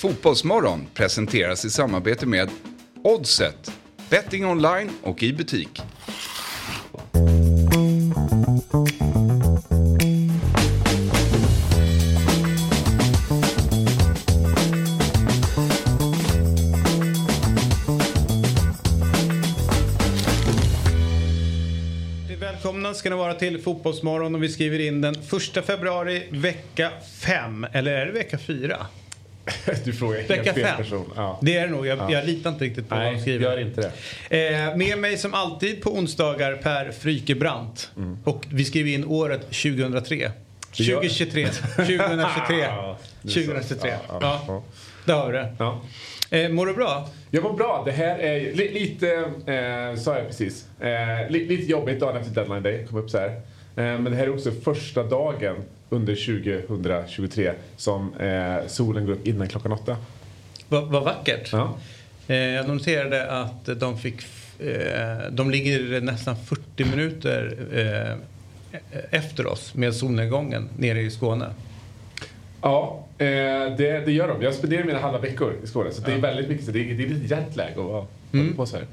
Fotbollsmorgon presenteras i samarbete med Oddset, betting online och i butik. Välkomna ska ni vara till Fotbollsmorgon och vi skriver in den 1 februari vecka 5. Eller är det vecka 4? Du frågar helt Vecka fel 5. person. Ja. Det är det nog. Jag, Ja. jag litar inte riktigt på vad de Nej, skriver. gör inte det. Eh, med mig som alltid på onsdagar Per Frykebrant. Mm. Och vi skriver in året 2003. Vi gör- 2023. 2023. Ja, det är så. 2023. Ja, där har vi det. Ja. Eh, mår du bra? Jag var bra. Det här är li, lite, eh, sa jag precis, eh, li, lite jobbigt dagen efter deadline day. Kom upp så här. Eh, men det här är också första dagen under 2023 som eh, solen går upp innan klockan åtta. Vad vad vackert. Ja. Eh, jag noterade att de fick... De ligger nästan 40 minuter efter oss med solnedgången nere i Skåne. Ja, det, det gör de. Jag spenderar mina halva veckor i Skåne så det är väldigt mycket så det är, det är lite jetlag att vara mm. på så här.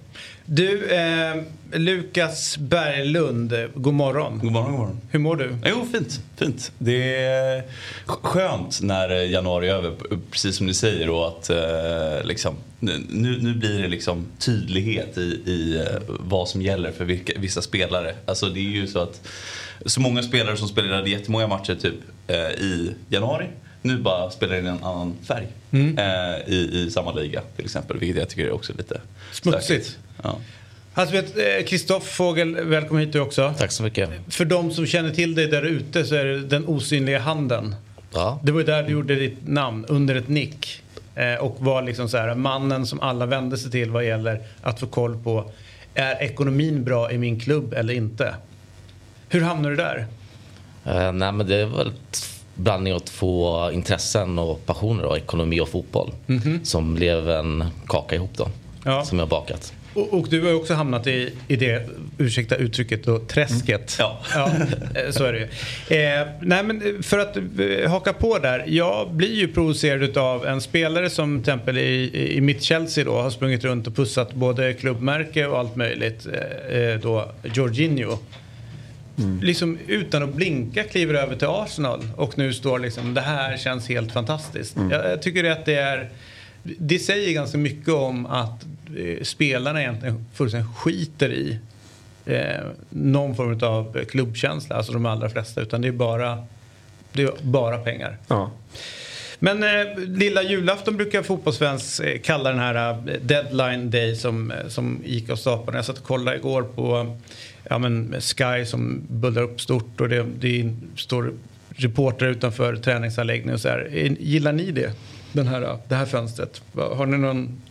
Du, eh, Lukas Berglund, god morgon. God morgon, god morgon. Hur mår du? Jo, fint. fint. Det är skönt när januari är över, precis som ni säger. Och att, eh, liksom, nu, nu blir det liksom tydlighet i, i eh, vad som gäller för vilka, vissa spelare. Alltså det är ju så att så många spelare som spelade jättemånga matcher typ eh, i januari nu bara spelar in en annan färg eh, i, i samma liga till exempel. Vilket jag tycker är också lite Smutsigt. Ja. Alltså, vet, Kristoff Fågel, välkommen hit du också. Tack så mycket. För de som känner till dig där ute så är det den osynliga handen. Ja. Det var ju där du gjorde ditt namn, under ett nick. Eh, och var liksom så här, mannen som alla vände sig till vad gäller att få koll på är ekonomin bra i min klubb eller inte? Hur hamnade du där? Eh, nej, men det är väl blandning av två intressen och passioner, då, ekonomi och fotboll. Som blev en kaka ihop då. Ja. Som jag bakat. Och, och du har ju också hamnat i, i det, ursäkta uttrycket då, träsket. Ja. eh, så är det ju. Eh, nej men för att eh, haka på där. Jag blir ju provocerad av en spelare som till exempel i, i mitt Chelsea då har sprungit runt och pussat både klubbmärke och allt möjligt. Eh, eh, då Jorginho. Liksom utan att blinka kliver över till Arsenal och nu står liksom det här känns helt fantastiskt. Jag, jag tycker att det är det säger ganska mycket om att eh, spelarna egentligen fullständigt skiter i eh, någon form av klubbkänsla, alltså de allra flesta, utan det är bara, det är bara pengar. Ja. Men eh, lilla julafton brukar fotbollsfans eh, kalla den här eh, deadline day som, som gick av stapeln. Jag satt och kollade igår på ja, men Sky som bullar upp stort och det, det står reportrar utanför träningsanläggningen och så här. Gillar ni det? Den här, det här fönstret? Har ni någon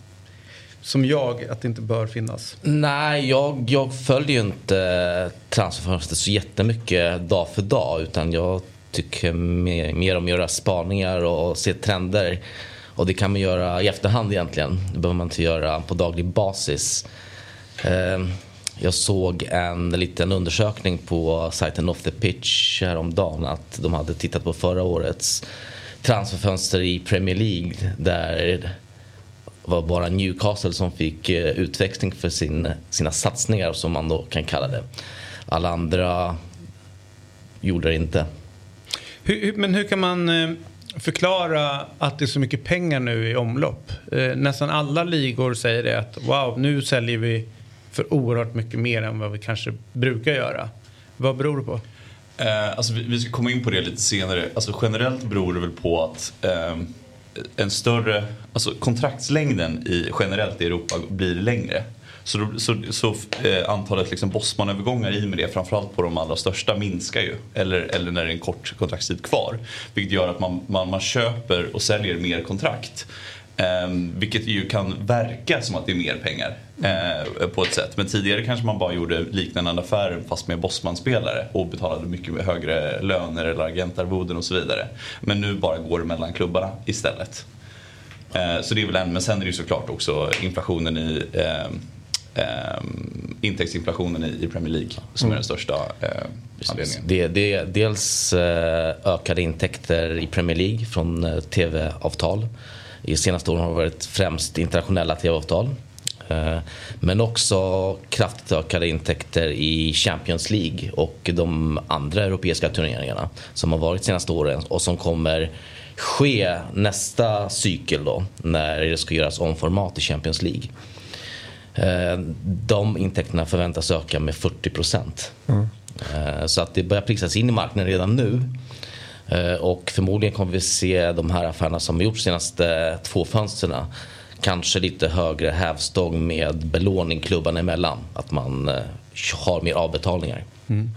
som jag att det inte bör finnas? Nej, jag, jag följer ju inte eh, transferfönstret så jättemycket dag för dag. Utan jag tycker mer, mer om att göra spaningar och se trender. Och det kan man göra i efterhand egentligen. Det behöver man inte göra på daglig basis. Ehm, jag såg en liten undersökning på sajten Off the Pitch häromdagen. Att de hade tittat på förra årets transferfönster i Premier League. Där var bara Newcastle som fick eh, utväxling för sin, sina satsningar som man då kan kalla det. Alla andra gjorde det inte. Hur, men hur kan man eh, förklara att det är så mycket pengar nu i omlopp? Eh, nästan alla ligor säger det att wow, nu säljer vi för oerhört mycket mer än vad vi kanske brukar göra. Vad beror det på? Eh, alltså vi, vi ska komma in på det lite senare. Alltså generellt beror det väl på att eh, en större, alltså kontraktslängden i, generellt i Europa blir längre. Så, då, så, så eh, antalet liksom Bosman-övergångar i och med det, framförallt på de allra största, minskar ju. Eller, eller när det är en kort kontraktstid kvar. Vilket gör att man, man, man köper och säljer mer kontrakt. Eh, vilket ju kan verka som att det är mer pengar eh, på ett sätt. Men tidigare kanske man bara gjorde liknande affärer fast med Bosman-spelare och betalade mycket högre löner eller agentarvoden och så vidare. Men nu bara går det mellan klubbarna istället. Eh, så det är väl en, men sen är det ju såklart också inflationen i eh, eh, intäktsinflationen i, Premier League som är den största eh, anledningen. Det, det dels eh, ökade intäkter i Premier League från eh, tv-avtal. I senaste åren har det varit främst internationella tv-avtal. Eh, men också kraftigt ökade intäkter i Champions League och de andra europeiska turneringarna som har varit senaste åren och som kommer ske nästa cykel då när det ska göras om format i Champions League. Eh, de intäkterna förväntas öka med 40 procent. Mm. Så att det börjar prisas in i marknaden redan nu. Och förmodligen kommer vi se de här affärerna som gjorts senaste två fönstren kanske lite högre hävstång med belåning klubbarna emellan. Att man eh, har mer avbetalningar. Mm.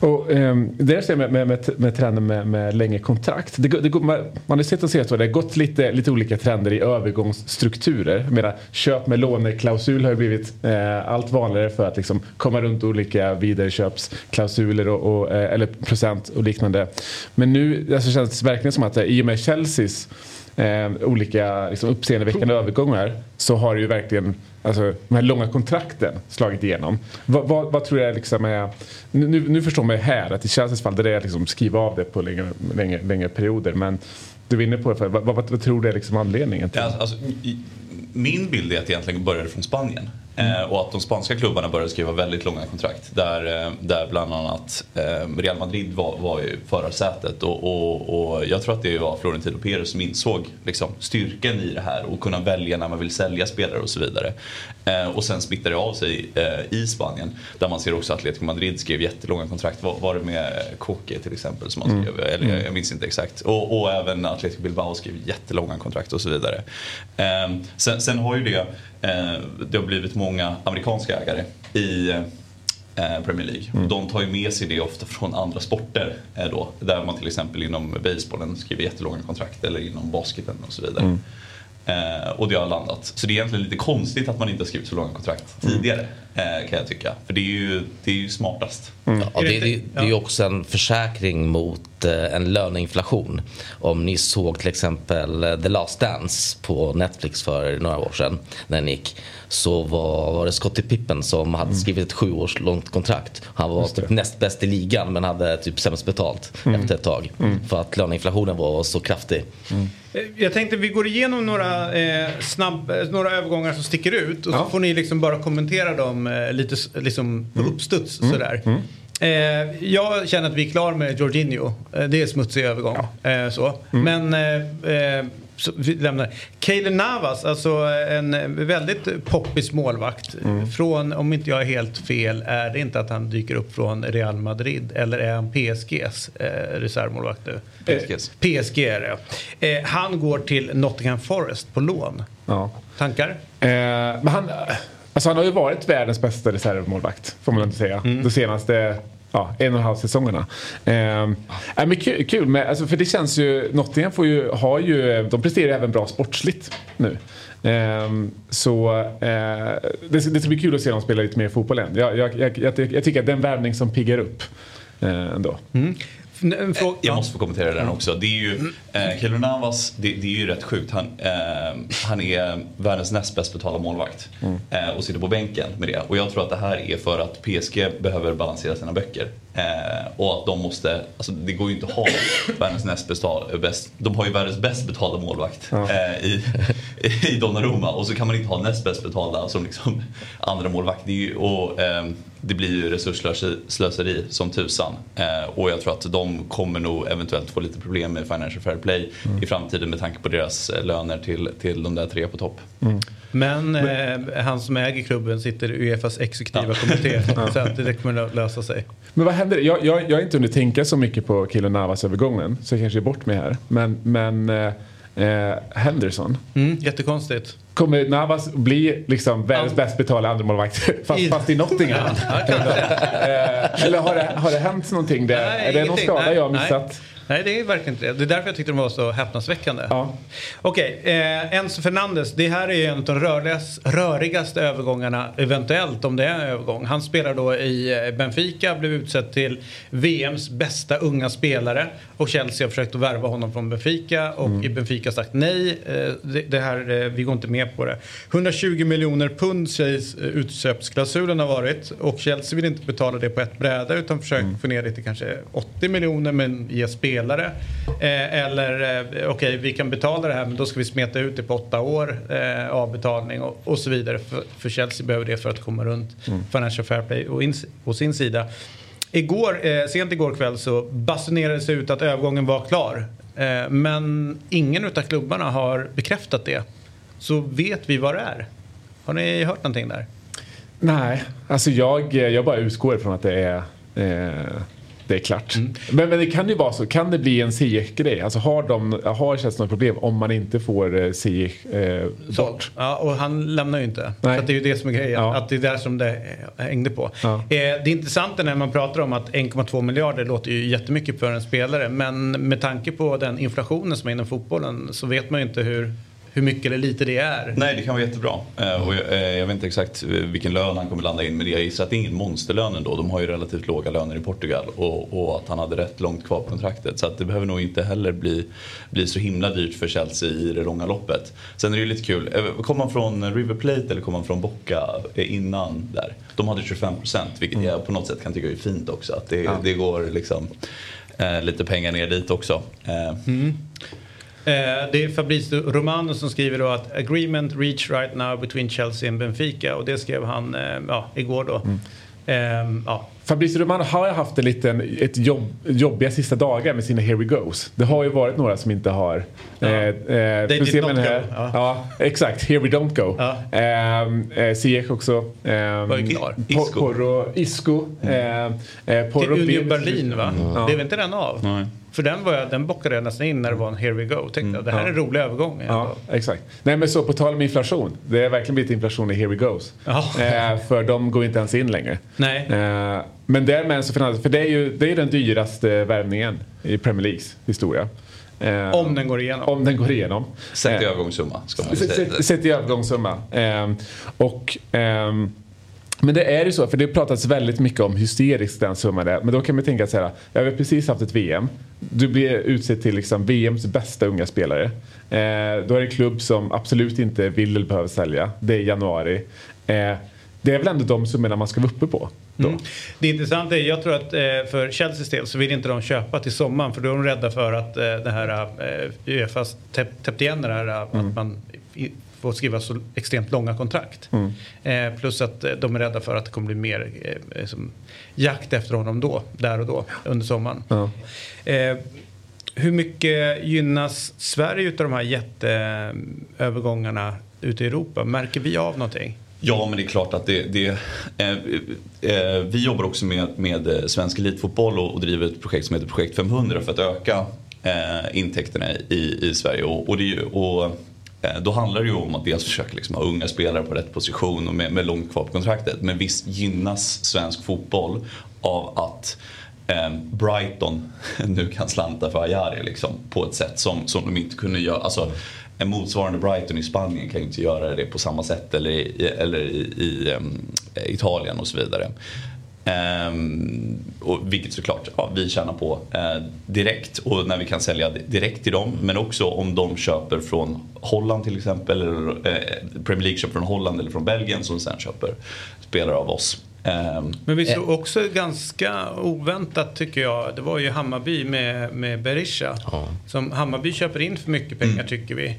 Och, um, det är med, med, med, med trenden med, med längre kontrakt. Det, det, man, man har sett de senaste det har gått lite, lite olika trender i övergångsstrukturer. Medan köp med låneklausul har blivit eh, allt vanligare för att liksom, komma runt olika vidareköpsklausuler och, och eh, eller procent och liknande. Men nu alltså, känns det verkligen som att eh, i och med Chelseas eh, olika liksom, uppseendeväckande övergångar så har ju verkligen alltså, de här långa kontrakten slagit igenom. Vad, vad, vad tror jag liksom är... Nu, nu förstår man ju här att i Chelseas fall där det är liksom skriva av det på längre, längre, längre perioder men du var inne på det, vad, vad, vad, tror du är liksom anledningen till ja, alltså, Min bild är att det egentligen började från Spanien. Mm. och att de spanska klubbarna började skriva väldigt långa kontrakt. Där, eh, där bland annat eh, Real Madrid var, var i förarsätet. Och, och, och, jag tror att det var Florentino Perez som insåg liksom, styrkan i det här och kunna välja när man vill sälja spelare och så vidare. och sen smittar det av sig i Spanien. Där man ser också att Atletico Madrid skrev jättelånga kontrakt. Var, var det med Koke till exempel som man mm. skrev? Mm. Eller jag minns inte exakt. Och, och även Atletico Bilbao skrev jättelånga kontrakt och så vidare. Sen, sen har ju det Eh, det har blivit många amerikanska ägare i eh, Premier League. Mm. De tar ju med sig det ofta från andra sporter. Eh, då, där man till exempel inom basebollen skriver jättelånga kontrakt eller inom basketen och så vidare. Mm. Eh, och det har landat. Så det är egentligen lite konstigt att man inte har skrivit så långa kontrakt mm. tidigare. Eh, kan jag tycka. För det är ju, det är ju smartast. Mm. Ja, det, det, det, är ju också en försäkring mot eh, en löneinflation. Om ni såg till exempel eh, The Last Dance på Netflix för några år sedan. När den gick. Så var, var det Scottie Pippen som hade mm. skrivit ett sju års långt kontrakt. Han var typ näst bäst i ligan men hade typ sämst betalt mm. efter ett tag. Mm. För att löneinflationen var så kraftig. Mm. Jag tänkte vi går igenom några, eh, snabb, några övergångar som sticker ut och ja. så får ni liksom bara kommentera dem eh, lite liksom på mm. uppstuds mm. sådär. Mm. Eh, jag känner att vi är klara med Jorginho. Eh, det är smutsig övergång. Ja. Eh, så. Mm. Men eh, så vi lämnar. Kaeli Navas, alltså en väldigt poppis målvakt. Mm. Från, om inte jag är helt fel, är det inte att han dyker upp från Real Madrid eller är han PSGs eh, reservmålvakt nu? PSGs. PSG är det. Eh, han går till Nottingham Forest på lån. Ja. Tankar? Eh, men han, alltså han har ju varit världens bästa reservmålvakt, får man inte säga. Mm. De senaste ja, en och en halv säsongerna. Eh, men kul, kul med, alltså, för det känns ju, Nottingham får ju, har ju, de presterar även bra sportsligt nu. Eh, så eh, det, det ska bli kul att se dem spela lite mer fotboll än. Jag, jag, jag, jag, tycker att det är en värvning som piggar upp eh, ändå. Mm. Eh, jag måste få kommentera den också. Det är ju, eh, Keylor Navas, det, det, är ju rätt sjukt. Han, eh, han är världens näst bäst betalda målvakt mm. eh, och sitter på bänken med det. Och jag tror att det här är för att PSG behöver balansera sina böcker. Eh, och att de måste, alltså det går ju inte att ha världens näst betal, bäst, de har ju världens bäst betalda målvakt ja. eh, i, i Donnarumma och så kan man inte ha näst bäst betalda som liksom andra målvakt. Det, ju, och, eh, det blir ju resursslöseri som tusan. Eh, och jag tror att de kommer nog eventuellt få lite problem med Financial Fair Play mm. i framtiden med tanke på deras eh, löner till, till de där tre på topp. Mm. Men eh, han som äger klubben sitter i Uefas exekutiva ja. kommitté så att det kommer att lösa sig. Men vad händer? Jag, jag, jag har inte hunnit tänka så mycket på Kilo Navas-övergången så jag kanske är bort mig här. Men, men eh, eh, Henderson. Mm, jättekonstigt. Kommer Navas bli liksom världens bäst betalda andremålvakt fast, fast i Nottingham? Ja, eh, eller har det, har det hänt någonting där? Nej, är det någon skada nej, jag har missat? Nej. Nej, det är verkligen inte det. Det är därför jag tyckte de var så häpnadsväckande. Ja. Okej, eh, Enzo Fernandes. Det här är en av de rörigaste övergångarna, eventuellt om det är en övergång. Han spelar då i eh, Benfica, blev utsedd till VMs bästa unga spelare. Och Chelsea har försökt att värva honom från Benfica och mm. Benfica sagt nej. Eh, det, det, här, eh, vi går inte med på det. 120 miljoner pund sägs eh, utköpsklausulen ha varit. Och Chelsea vill inte betala det på ett bräde utan försöker mm. få ner det till kanske 80 miljoner men ge spel spelare. Eh, eller eh, okej, okay, vi kan betala det här men då ska vi smeta ut det på åtta år eh, avbetalning och, och så vidare. För, för, Chelsea behöver det för att komma runt mm. Financial Fair Play och in, på sin sida. Igår, eh, sent igår kväll så basunerades det ut att övergången var klar. Eh, men ingen av klubbarna har bekräftat det. Så vet vi vad det är? Har ni hört någonting där? Nej, alltså jag, jag bara utgår från att det är eh, det är klart. Mm. Men, men det kan ju vara så, kan det bli en Ziyech-grej? Alltså har, de, har Chelsea något problem om man inte får eh, Ziyech eh, bort? Ja, och han lämnar ju inte. Nej. Så det är ju det som är grejen, ja. att det är där som det hängde på. Ja. Eh, det intressanta när man pratar om att 1,2 miljarder låter ju jättemycket för en spelare men med tanke på den inflationen som är inom fotbollen så vet man ju inte hur hur mycket eller lite det är. Nej, det kan vara jättebra. Eh, och jag, eh, jag, vet inte exakt vilken lön han kommer landa in men jag gissar att det är ingen monsterlön ändå. De har ju relativt låga löner i Portugal och, och att han hade rätt långt kvar på kontraktet. Så att det behöver nog inte heller bli, bli så himla dyrt för Chelsea i det långa loppet. Sen är det ju lite kul. Eh, kommer man från River Plate eller kommer man från Boca innan där? De hade 25 procent vilket mm. jag på något sätt kan tycka är fint också. Att det, ja. det går liksom eh, lite pengar ner dit också. Eh. Mm. Eh, det är Fabrizio Romano som skriver då att agreement reach right now between Chelsea and Benfica och det skrev han eh, ja, igår då. Mm. Um, ja. Fabrice Romano har ju haft en liten, ett jobb, jobbiga sista dagar med sina Here We Goes. Det har ju varit några som inte har... Ja. Eh, eh, They did not här. Ja. ja. exakt. Here We Don't Go. Ja. Eh, eh, Ziyech också. Eh, Var klar. Isco. Porro, Isco. Mm. Eh, eh Porro Till Union Berlin va? Mm. Det är väl inte den av? Nej. För den, var jag, den bockade jag nästan in när det var en here we go. Tänkte mm, jag, det här ja. är en rolig övergång. Ja, exakt. Nej men så på tal om inflation. Det har verkligen blivit inflation i here we goes. Eh, för de går inte ens in längre. Nej. Eh, men därmed så för det är ju det är den dyraste värvningen i Premier Leagues historia. Eh, om den går igenom. Om den går igenom. Sett i övergångssumma. Sett i övergångssumma. Eh, och ehm, men det är ju så, för det pratats väldigt mycket om hysterisk den summan är. Men då kan man tänka så här, jag har precis haft ett VM. Du blir utsedd till liksom VMs bästa unga spelare. Eh, då är det en klubb som absolut inte vill eller behöver sälja. Det är januari. Eh, det är väl ändå de summorna man ska vara uppe på. Mm. Det intressanta är, jag tror att eh, för Chelseas del så vill inte de köpa till sommaren för då är de rädda för att eh, det här eh, Uefas täppt igen det här mm. att man få skriva så extremt långa kontrakt. Mm. Eh, plus att eh, de är rädda för att det kommer bli mer eh, som jakt efter honom då, där och då, under sommaren. Ja. Eh, hur mycket gynnas Sverige av de här jätteövergångarna ute i Europa? Märker vi av någonting? Ja, men det är klart att det... det eh, eh, vi jobbar också med, med svensk elitfotboll och, och driver ett projekt som heter Projekt 500 för att öka eh, intäkterna i, i Sverige. Och, och, det, och Eh, Eh, då handlar det ju om att dels försöka liksom ha unga spelare på rätt position och med, med långt kvar på kontraktet. Men visst gynnas svensk fotboll av att eh, Brighton nu kan slanta för Ayari liksom, på ett sätt som, som de inte kunde göra. Alltså, en motsvarande Brighton i Spanien kan ju inte göra det på samma sätt eller i, eller i, i um, Italien och så vidare. Um, och vilket såklart ja, vi tjänar på uh, direkt och när vi kan sälja direkt till dem. Men också om de köper från Holland till exempel. Eller uh, Premier League köper från Holland eller från Belgien som sen köper spelare av oss. Um, Men visst eh, också ganska oväntat tycker jag. Det var ju Hammarby med, med Berisha. Ja. Som Hammarby köper in för mycket pengar mm. tycker vi.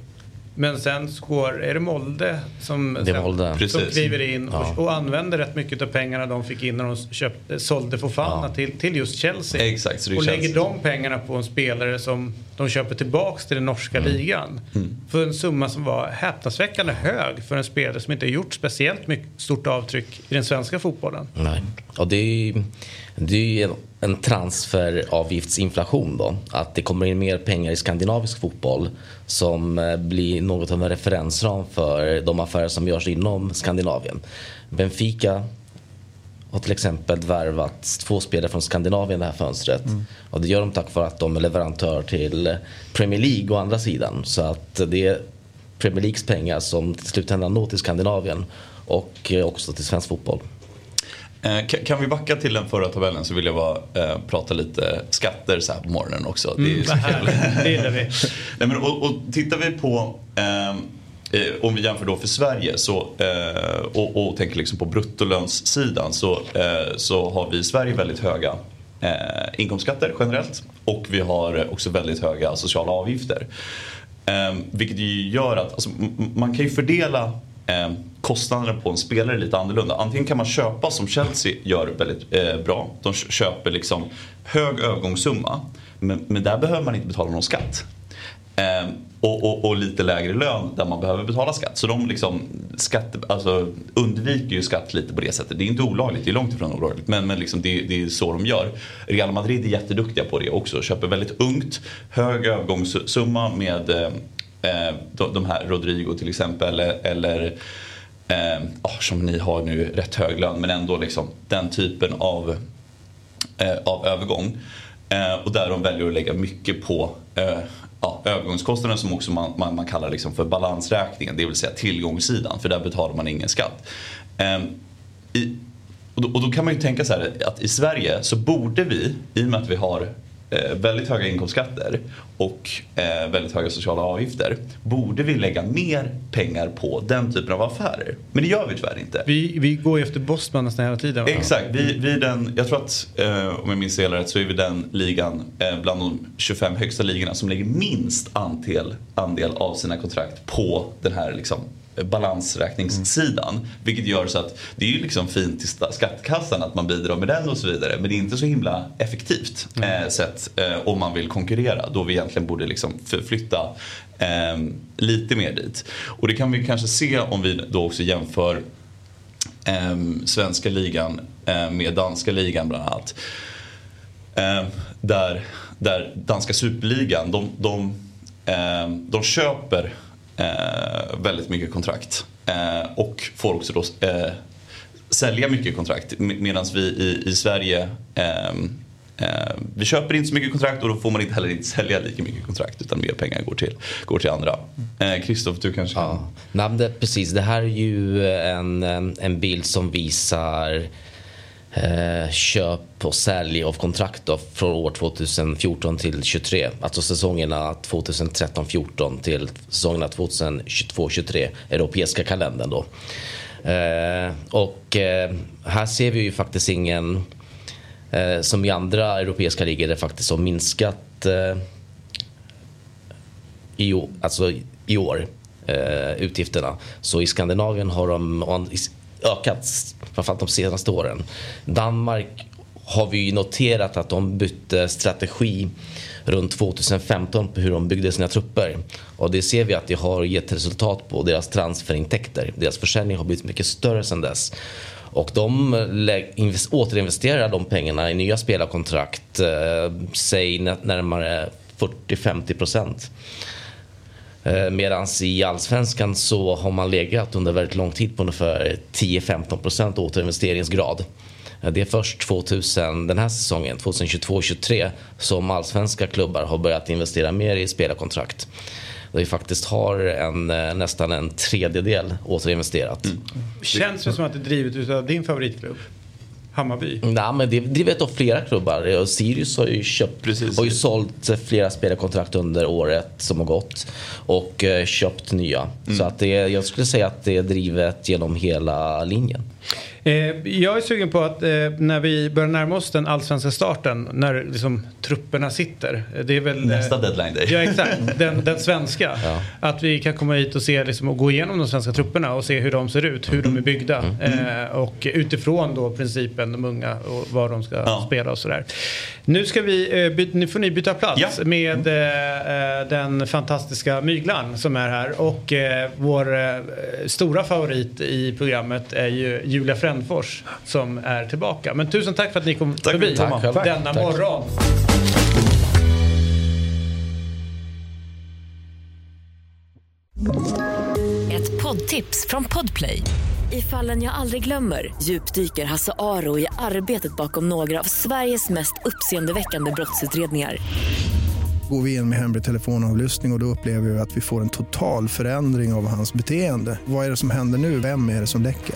Men sen går, är det Molde som, det Molde. som kliver in och, ja. och, använder rätt mycket av pengarna de fick in när de köpte, sålde Fofana ja. till, till just Chelsea. Exakt, och Chelsea. lägger de pengarna på en spelare som de köper tillbaks till den norska mm. ligan. Mm. För en summa som var häpnadsväckande hög för en spelare som inte har gjort speciellt mycket stort avtryck i den svenska fotbollen. Nej, och det är det är ju en, transferavgiftsinflation då. Att det kommer in mer pengar i skandinavisk fotboll som eh, blir något av en referensram för de affärer som görs inom Skandinavien. Benfica har till exempel värvat två spelare från Skandinavien det här fönstret. Mm. Och det gör de tack vare att de är leverantör till Premier League å andra sidan. Så att det är Premier Leagues pengar som till slutändan når till Skandinavien och eh, också till svensk fotboll. Eh, kan vi backa till den förra tabellen så vill jag bara eh, prata lite skatter så här på morgonen också. Det är mm, så det gillar vi. Nej, men, och, och tittar vi på ehm, eh, om vi jämför då för Sverige så, eh, och, och tänker liksom på bruttolönssidan så, eh, så har vi i Sverige väldigt höga eh, inkomstskatter generellt och vi har också väldigt höga sociala avgifter. Eh, vilket ju gör att alltså, man kan ju fördela eh, kostnaderna på en spelare är lite annorlunda. Antingen kan man köpa som Chelsea gör väldigt eh, bra. De köper liksom hög övergångssumma men, men där behöver man inte betala någon skatt. Eh, och, och, och, lite lägre lön där man behöver betala skatt. Så de liksom skatt, alltså, undviker ju skatt lite på det sättet. Det är inte olagligt, det är långt ifrån olagligt. Men, men liksom det, det, är så de gör. Real Madrid är jätteduktiga på det också. Köper väldigt ungt, hög övergångssumma med eh, Eh, de, här Rodrigo till exempel. Eh, eller eh, oh, som ni har nu rätt hög lön men ändå liksom den typen av, eh, av övergång. Eh, och där de väljer att lägga mycket på eh, ja, övergångskostnaden som också man, man, man kallar liksom för balansräkningen, det vill säga tillgångssidan, för där betalar man ingen skatt. Eh, i, och, då, och, då, kan man ju tänka så här att i Sverige så borde vi, i och med att vi har väldigt höga inkomstskatter och eh, väldigt höga sociala avgifter. Borde vi lägga mer pengar på den typen av affärer? Men det gör vi tyvärr inte. Vi, vi går ju efter Bosman nästan hela tiden. Exakt. Vi, vi den, jag tror att, eh, om jag minns det rätt, så är vi den ligan eh, bland de 25 högsta ligorna som lägger minst andel, andel av sina kontrakt på den här liksom, balansräkningssidan. Mm. Vilket gör så att det är ju liksom fint till skattkassan att man bidrar med den och så vidare. Men det är inte så himla effektivt mm. eh, sett eh, om man vill konkurrera. Då vi egentligen borde liksom förflytta eh, lite mer dit. Och det kan vi kanske se om vi då också jämför eh, svenska ligan eh, med danska ligan bland annat. Eh, där, där danska superligan, de, de, de köper eh, väldigt mycket kontrakt. Eh, och får också då eh, sälja mycket kontrakt. Medan vi i, i Sverige eh, vi köper inte så mycket kontrakt och då får man inte heller inte sälja lika mycket kontrakt utan mer pengar går till, går till andra. Eh, Kristoff, eh, du kanske kan... Ja, Nej, det, precis. Det här är ju en, en bild som visar eh, köp och sälj av kontrakt då, från år 2014 till 2023. Alltså säsongerna 2013-14 till säsongerna 2022-23, europeiska kalendern då. Eh, och eh, här ser vi ju faktiskt ingen, eh, som i andra europeiska ligor, det faktiskt har minskat eh, i, alltså, i år, eh, utgifterna. Så i Skandinavien har de ökat, framförallt de senaste åren. Danmark har vi noterat att de bytte strategi runt 2015 på hur de byggde sina trupper. Och det ser vi att det har gett resultat på deras transferintäkter. Deras försäljning har blivit mycket större sedan dess. Och de återinvesterar de pengarna i nya spelarkontrakt, eh, säg närmare 40-50 procent. Eh, Medan i allsvenskan så har man legat under väldigt lång tid på ungefär 10-15% återinvesteringsgrad. Eh, det är först 2000, den här säsongen, 2022-23, som allsvenska klubbar har börjat investera mer i spelarkontrakt. Där vi faktiskt har en, eh, nästan en tredjedel återinvesterat. Mm. Känns det som att det är drivet av din favoritklubb? Hammarby? Nej, men det drivet av flera klubbar. Sirius har ju, köpt, Precis. har ju sålt flera spelarkontrakt under året som har gått. Och eh, köpt nya. Mm. Så att det, jag skulle säga att det är drivet genom hela linjen. Eh, jag är sugen på att eh, när vi börjar närma oss den allsvenska starten, när liksom, trupperna sitter. Det är väl, Nästa deadline day. Ja, exakt. Den, den svenska. Ja. Att vi kan komma hit och, se, liksom, och gå igenom de svenska trupperna och se hur de ser ut, hur mm. de är byggda. Mm. och utifrån då principen de unga och vad de ska ja. spela och sådär. Nu, ska vi, nu får ni byta plats ja. med den fantastiska Myglan som är här. Och vår stora favorit i programmet är ju Julia Frän Brännfors som är tillbaka. Men tusen tack för att ni kom tack förbi tack, denna tack. morgon. Ett poddtips från Podplay. I fallen jag aldrig glömmer djupdyker Hasse Aro i arbetet bakom några av Sveriges mest uppseendeväckande brottsutredningar går vi in med hemlig telefonavlyssning och, och då upplever vi att vi får en total förändring av hans beteende. Vad är det som händer nu? Vem är det som läcker?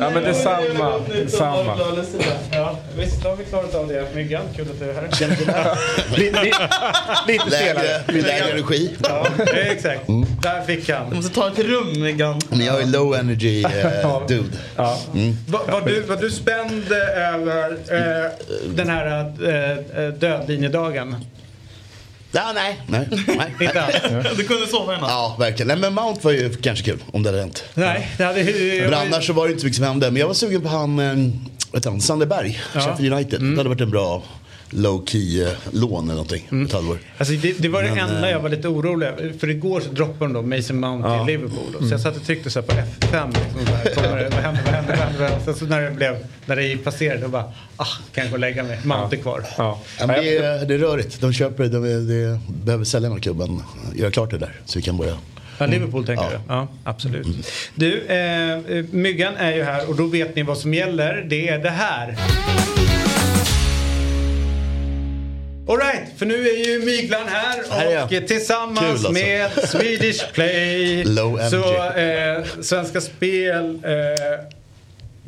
Ja men detsamma. Detsamma. Ja, visst har vi klarat av det. Myggan, kul att du är här. Lite, lite Lägre, energi. Ja, exakt. Där fick han. Du måste ta ett rum Myggan. Ni har ju low energy eh, dude. Ja. Va, var, du, var du spänd över eh, den här eh, dödlinjedagen? Ja, nej, nej, nej. Inte alls? Du kunde sova i natt. Ja, verkligen. Nej, men Mount var ju kanske kul om det hade hänt. Nej, det hade Men annars så var det inte så mycket som hände. Men jag var sugen på han, eh, vad heter han, Sandeberg, Ja. Sheffield United. Det hade varit en bra low key eh, lån eller någonting. Ett halvår. Alltså det, det var det Men, enda eh, jag var lite orolig över. För igår så droppade de då Mason Mount till Liverpool. Så jag satt och tryckte så här på F5. Liksom, så här, kommer det, vad händer, vad händer, vad händer? Sen så när det, blev, när det gick passerade då bara, ah, kan jag gå och lägga mig. Mount är kvar. Ja. Ja, men det, är, det är rörigt. De köper, de, de behöver sälja den klubben. Göra klart det där så vi kan börja. Ja, Liverpool tänker Ja. du? Ja, absolut. Du, eh, eh, Myggan är ju här och då vet ni vad som gäller. Det är det här. Alright, för nu är ju Myglan här Här och tillsammans Kul, alltså. med Swedish Play så eh, Svenska Spel eh,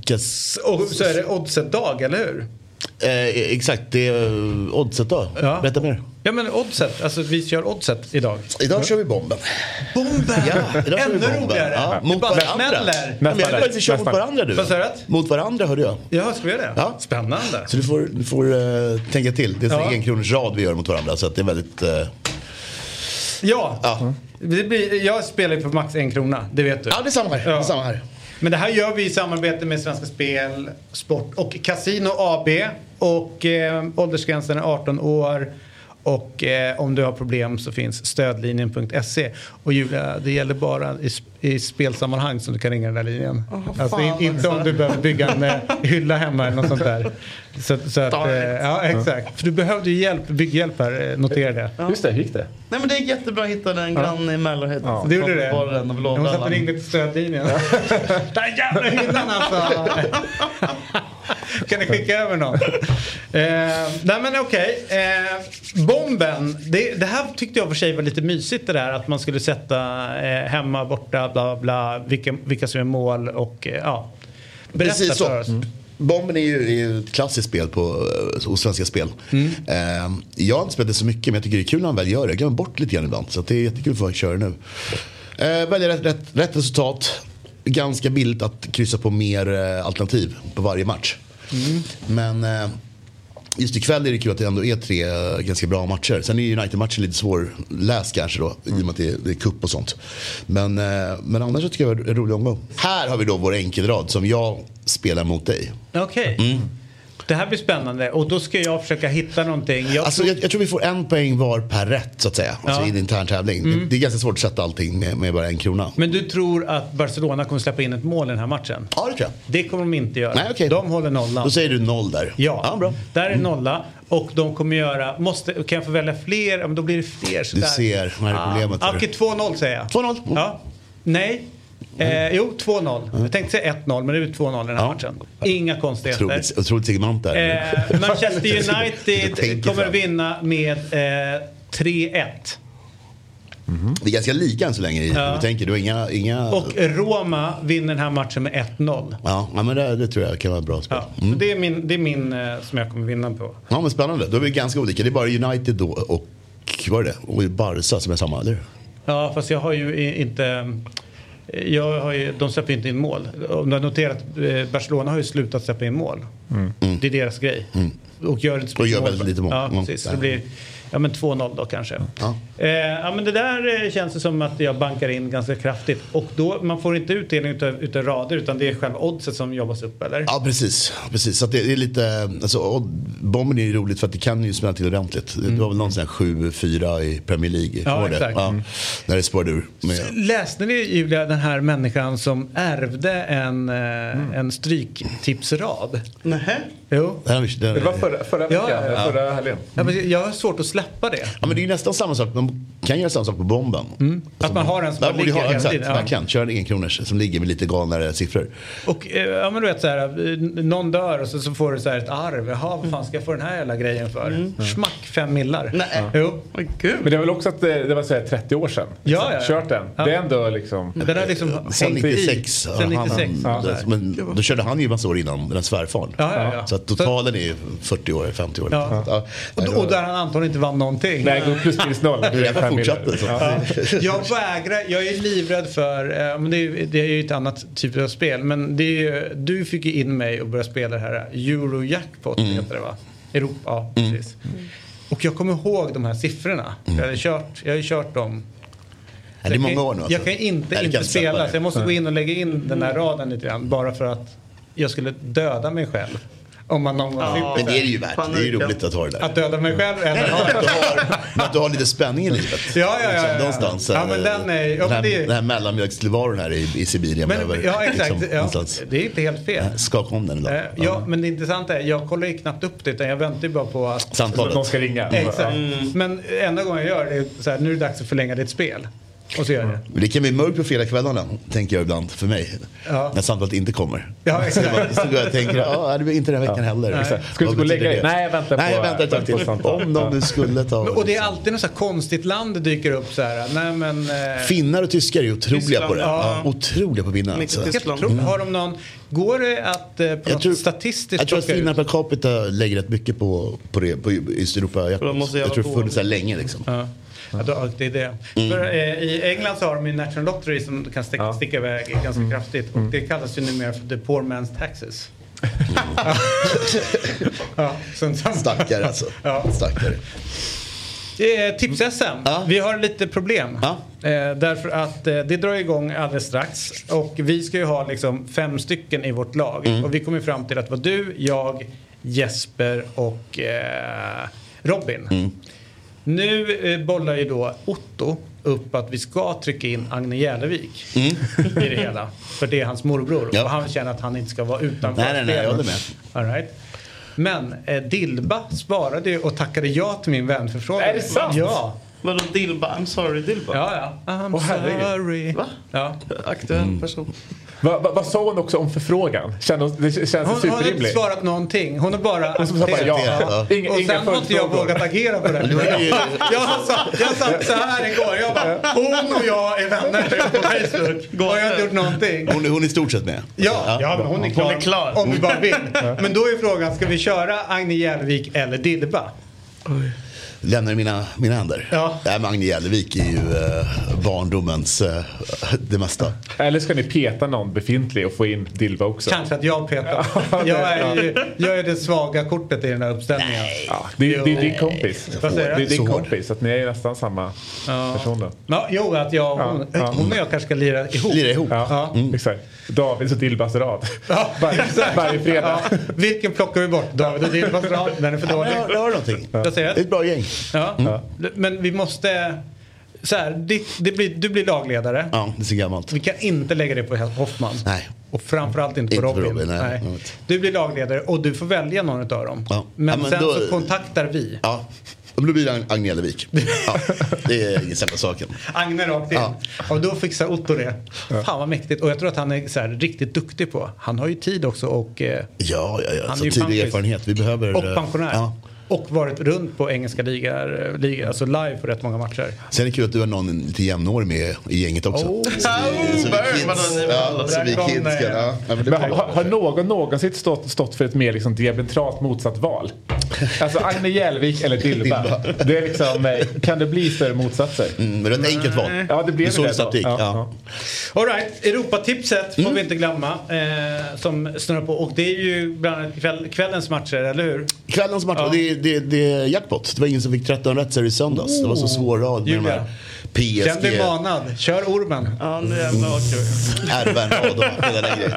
Guess, och så är det Oddset-dag, eller hur? Eh, exakt, det är eh, oddset då. Ja. Berätta mer. Ja men Oddset, alltså vi kör Oddset idag. Idag kör vi bomben. Bomben! Ja, idag kör vi Ännu bomben. roligare! Ja, mot bara varandra. Men jag vill att vi kör mot varandra du. Vad sa du? Mot varandra hörde jag. Ja, ska vi göra det? Ja. Spännande. Så du får, du får eh, tänka till. Det är Ja. en enkronors rad vi gör mot varandra. Så att det är väldigt... eh, Ja. ja. Det blir, jag spelar ju för max en krona, det vet du. ja, det är samma här. Det är samma här. Men det här gör vi i samarbete med Svenska Spel, Sport och Casino AB. Och eh, åldersgränsen är 18 år. Och eh, om du har problem så finns stödlinjen.se. Och Julia, det gäller bara i, i spelsammanhang som du kan ringa den där linjen. alltså in, inte om du behöver bygga en eh, hylla hemma eller något sånt där. Så, så att, eh, ja, exakt. För du behövde ju hjälp, bygghjälp här, eh, notera det. Just det, hur gick det? Nej men det är jättebra att hitta en granne i Mälarhed. Ja. Det gjorde det? Var den av Jag måste att lådan. ringa till stödlinjen. Den jävla hyllan alltså! kan ni skicka över någon? Eh, nej men okej. Eh, bomben. Det, det här tyckte jag för sig var lite mysigt det där att man skulle sätta eh, hemma, borta, bla bla, vilka, vilka som är mål och eh, ja. Berätta Precis så. för oss. Bomben är ju, är ju ett klassiskt spel på, eh, hos Svenska Spel. Mm. Eh, jag har inte spelat det så mycket men jag tycker det är kul när han väl gör det. Jag glömmer bort lite grann ibland. Så att det är jättekul att få köra nu. Eh, välja rätt, rätt, rätt resultat. Ganska billigt att kryssa på mer eh, alternativ på varje match. Mm. Men eh, just ikväll är det kul att det ändå är tre eh, ganska bra matcher. Sen är United-matchen lite svårläst kanske då. I och med att det är, det är cup och sånt. Men, eh, men annars så tycker jag det var en rolig omgång. Här har vi då vår enkelrad som jag spelar mot dig. Okej. Mm. Det här blir spännande och då ska jag försöka hitta någonting. Jag Alltså, tror- jag, jag tror vi får en poäng var per rätt så att säga. Alltså Ja. i en intern tävling. Det, det är ganska svårt att sätta allting med, med bara en krona. Men du tror att Barcelona kommer släppa in ett mål i den här matchen? Ja, det tror jag. Det kommer de inte göra. Nej, okej. De håller nollan. Då säger du noll där. Ja, ja bra. där är nolla. Och de kommer göra, måste, kan jag få välja fler? Ja, men då blir det fler. Du sådär. ser, vad är problemet? Ah, Okej, 2-0 säger jag. 2-0. Mm. Ja. Nej. Eh, jo, 2-0. Jag tänkte säga 1-0, men det är 2-0 i den här Ja. matchen. Inga konstigheter. Otroligt, otroligt segment där. Eh, Manchester United kommer fram. vinna med eh, 3-1. Det är ganska lika än så länge i Ja. vi tänker. Du inga... inga... Och Roma vinner den här matchen med 1-0. Ja, ja, men det, det tror jag kan vara ett bra spel. Ja, så det är min, det är min eh, som jag kommer vinna på. Ja men spännande. Då är vi ganska olika. Det är bara United då och vad är det? Och Barca som är samma, eller hur? Ja, fast jag har ju inte... Jag har ju, de släpper inte in mål. Om du har noterat, eh, Barcelona har ju slutat släppa in mål. Det är deras grej. Och gör, inte så Och gör väldigt lite mål. Ja, Mm. precis. Det blir ja, men 2-0 då kanske. Ja. Eh, ja, men det där eh, känns det som att jag bankar in ganska kraftigt. Och då, man får inte utdelning utav, utav rader utan det är själva oddset som jobbas upp, eller? Ja precis, precis. Så att det är lite, alltså, bomben är ju roligt för att det kan ju smälla till ordentligt. Det var väl någon sån här 7-4 i Premier League. Ja, exakt. Mm. När det spårade ur. Med, Läste ni Julia den här människan som ärvde en, eh, en stryktipsrad? Nähä? Jo. det här, det här, Det var förra, förra Ja, veckan, ja. förra helgen. Ja, men jag har svårt att släppa det. Ja men det är ju nästan samma sak, man kan göra samma sak på bomben. Att man har en som Ja, borde ligger ha, hela exakt, tiden. Ja. verkligen. Kör en enkronors som ligger med lite galnare siffror. Och eh, ja men du vet så här, eh, någon dör och så, så får du så här ett arv. Jaha, vad fan ska jag få den här jävla grejen för? Schmack, fem millar. Nej. Jo. Åh, gud. Men det var väl också att det, det var så här 30 år sedan. Ja, ja, ja. Kört den. Ja. Det är ändå liksom... Den har liksom Sen hängt i. 96. Sen ja, 96. Han, Ja. men då körde han ju massa år innan den svärfar. Ja, ja, ja. Så att totalen är ju 40 år, 50 år. Ja. Ja. Och, och där han antagligen inte vann någonting. Nej, gå plus minus noll. Det är därför han fortsatte. Ja. Jag vägrar, jag är livrädd för, eh, men det, är, ju- det är ju ett annat typ av spel, men det är ju, du fick ju in mig och börja spela det här Eurojackpot Mm. heter det va? Europa, ja precis. Och jag kommer ihåg de här siffrorna. Jag, hade kört, jag har ju kört dem. Jag många kan- år nu. Alltså. Jag kan inte inte kan släppa spela, så jag måste gå in och lägga in den här raden lite grann bara för att jag skulle döda mig själv. Om man någon gång Ja. Men det är det ju värt. Det är ju Paniken. roligt att ha det där. Att döda mig själv eller Men att, du har, att du har lite spänning i livet. Ja, ja, ja, ja, ja. Någonstans. Ja, eh, men den är- ja, den, här, det- den här mellanmjölkstillvaron här i, i Sibirien. Men, behöver ja exakt, liksom ja, någonstans det är inte helt fel. skaka om den Eh, ibland. Ja, men det intressanta är, jag kollar ju knappt upp det utan jag väntar ju bara på att... Samtalet. Någon ska ringa. Exakt. Men enda gången jag gör det är så här, nu är det dags att förlänga ditt spel. Och så gör jag det. Det kan bli mörkt på fredagskvällarna, tänker jag ibland, för mig. Ja. När samtalet inte kommer. Ja, exakt. Så bara- så går jag och tänker, ja, det blir inte den här veckan heller. Nej. Exakt. Ska du inte gå och lägga dig? det? Nej, jag väntar Nej, jag väntar ett tag väntar på till. Om de nu skulle ta... Och det är alltid något så här konstigt land det dyker upp så här. Nej men... Eh, Finnar och tyskar är otroliga Tyskland, på det. ja. Ja. Otroliga på att vinna. Mycket Alltså. jag har de någon... Går det att eh, på något tror- statistiskt Jag tror att finnar per capita lägger rätt mycket på, på det, på Östeuropa. Jag, de måste jag tror det på. har funnits länge liksom. Ja. Ja, det är det. För, eh, I England så har de ju National Lottery som kan sticka, Ja. sticka iväg ganska kraftigt. Och det kallas ju numera för the poor man's taxes. ja, så, Stackare alltså. Ja. Stackare. Eh, Tips-SM. Ja. Vi har lite problem. Ja. Eh, därför att eh, det drar igång alldeles strax. Och vi ska ju ha liksom fem stycken i vårt lag. Mm. Och vi kommer fram till att det var du, jag, Jesper och eh, Robin. Mm. Nu eh, bollar ju då Otto upp att vi ska trycka in Agne Jälevik i det hela. För det är hans morbror. Mm. Ja. Och han känner att han inte ska vara utanför Nej, nej, nej, jag håller med. All right. Men eh, Dilba svarade ju och tackade ja till min vänförfrågan. Är det sant? Ja. Vadå Dilba? I'm sorry Dilba? Ja, ja. I'm herregud. sorry. Va? Ja. Aktuell Mm. Vad va, vad sa hon också om förfrågan? Kände, hon- det känns Hon, hon har inte superrimligt. svarat någonting. Hon har bara Hon sa bara ja. Ja. Inga, Och sen har inte jag vågat agera på det. Jag, satt, jag satt så här igår. Jag bara, hon och jag är vänner på Facebook. Och jag har inte gjort någonting. Hon, är- hon är i stort sett med. Ja, ja men hon är klar. Hon är klar. Om vi bara vill. Men då är frågan, ska vi köra Agne Jälvik eller Dilba? Lämnar i mina, mina händer. Ja. Nej, men Agne Jälevik är ju eh, barndomens eh, det mesta. Eller ska ni peta någon befintlig och få in Dilba också? Kanske att jag petar. Jag är, ju, jag är det svaga kortet i den här uppställningen. Ja, det, det är din kompis. Du? Det är din kompis. Att ni är nästan samma person då. Ja, jo, att jag, hon, Ja, ja. hon och jag kanske ska lira ihop. Lira ihop. Ja, Ja. exakt. Davids och Dilbas rad. Ja, varje, fredag. Ja. Vilken plockar vi bort? David och Dilbas rad? Den är för Ja, dålig. men jag, jag har någonting. Säger Det är ett bra gäng. Ja. Men vi måste... Så här, det, det blir, du blir lagledare. Ja, det är så gammalt. Vi kan inte lägga det på Hoffman. Nej. Och framförallt inte på Inte på Robin. Robin, nej. Jag vet. Du blir lagledare och du får välja någon av dem. Ja. Men, Ja, men sen då- så kontaktar vi. Ja, men då blir det Ag- Agne Jälevik. Ja, det är ingen sämre saken. Agne rakt in. Ja. Och då fixar Otto det. Fan vad mäktigt. Och jag tror att han är så här, riktigt duktig på. Han har ju tid också och, eh, Ja, ja, ja. Han Så tidig erfarenhet. Vi behöver... och eh, pensionär. Ja. Och varit runt på engelska ligar, liga, alltså live på rätt många matcher. Sen är det kul att du har någon lite jämnårig med i gänget också. Oh. Så vi, så vi kids, ja, så vi kids. Ja, men har, någon någonsin stått, stått för ett mer liksom diametralt motsatt val? Alltså Agne Jälvik eller Dilba. Dilba. Det är liksom, eh, kan det bli större motsatser? Mm, men det är ett enkelt val. Ja, det är så väl det statistik. Ja, Ja. All right, Europatipset får Mm. vi inte glömma. Eh, som snurrar på. Och det är ju bland annat kväll, kvällens matcher, eller hur? Kvällens match, Ja. det, det, det är jackpot. Det var ingen som fick 13 rätt så i söndags. Det var så svår rad med de Julia. här Känn dig PSG, manad. Kör ormen. Ja, nu jävlar vad kul. Grejen.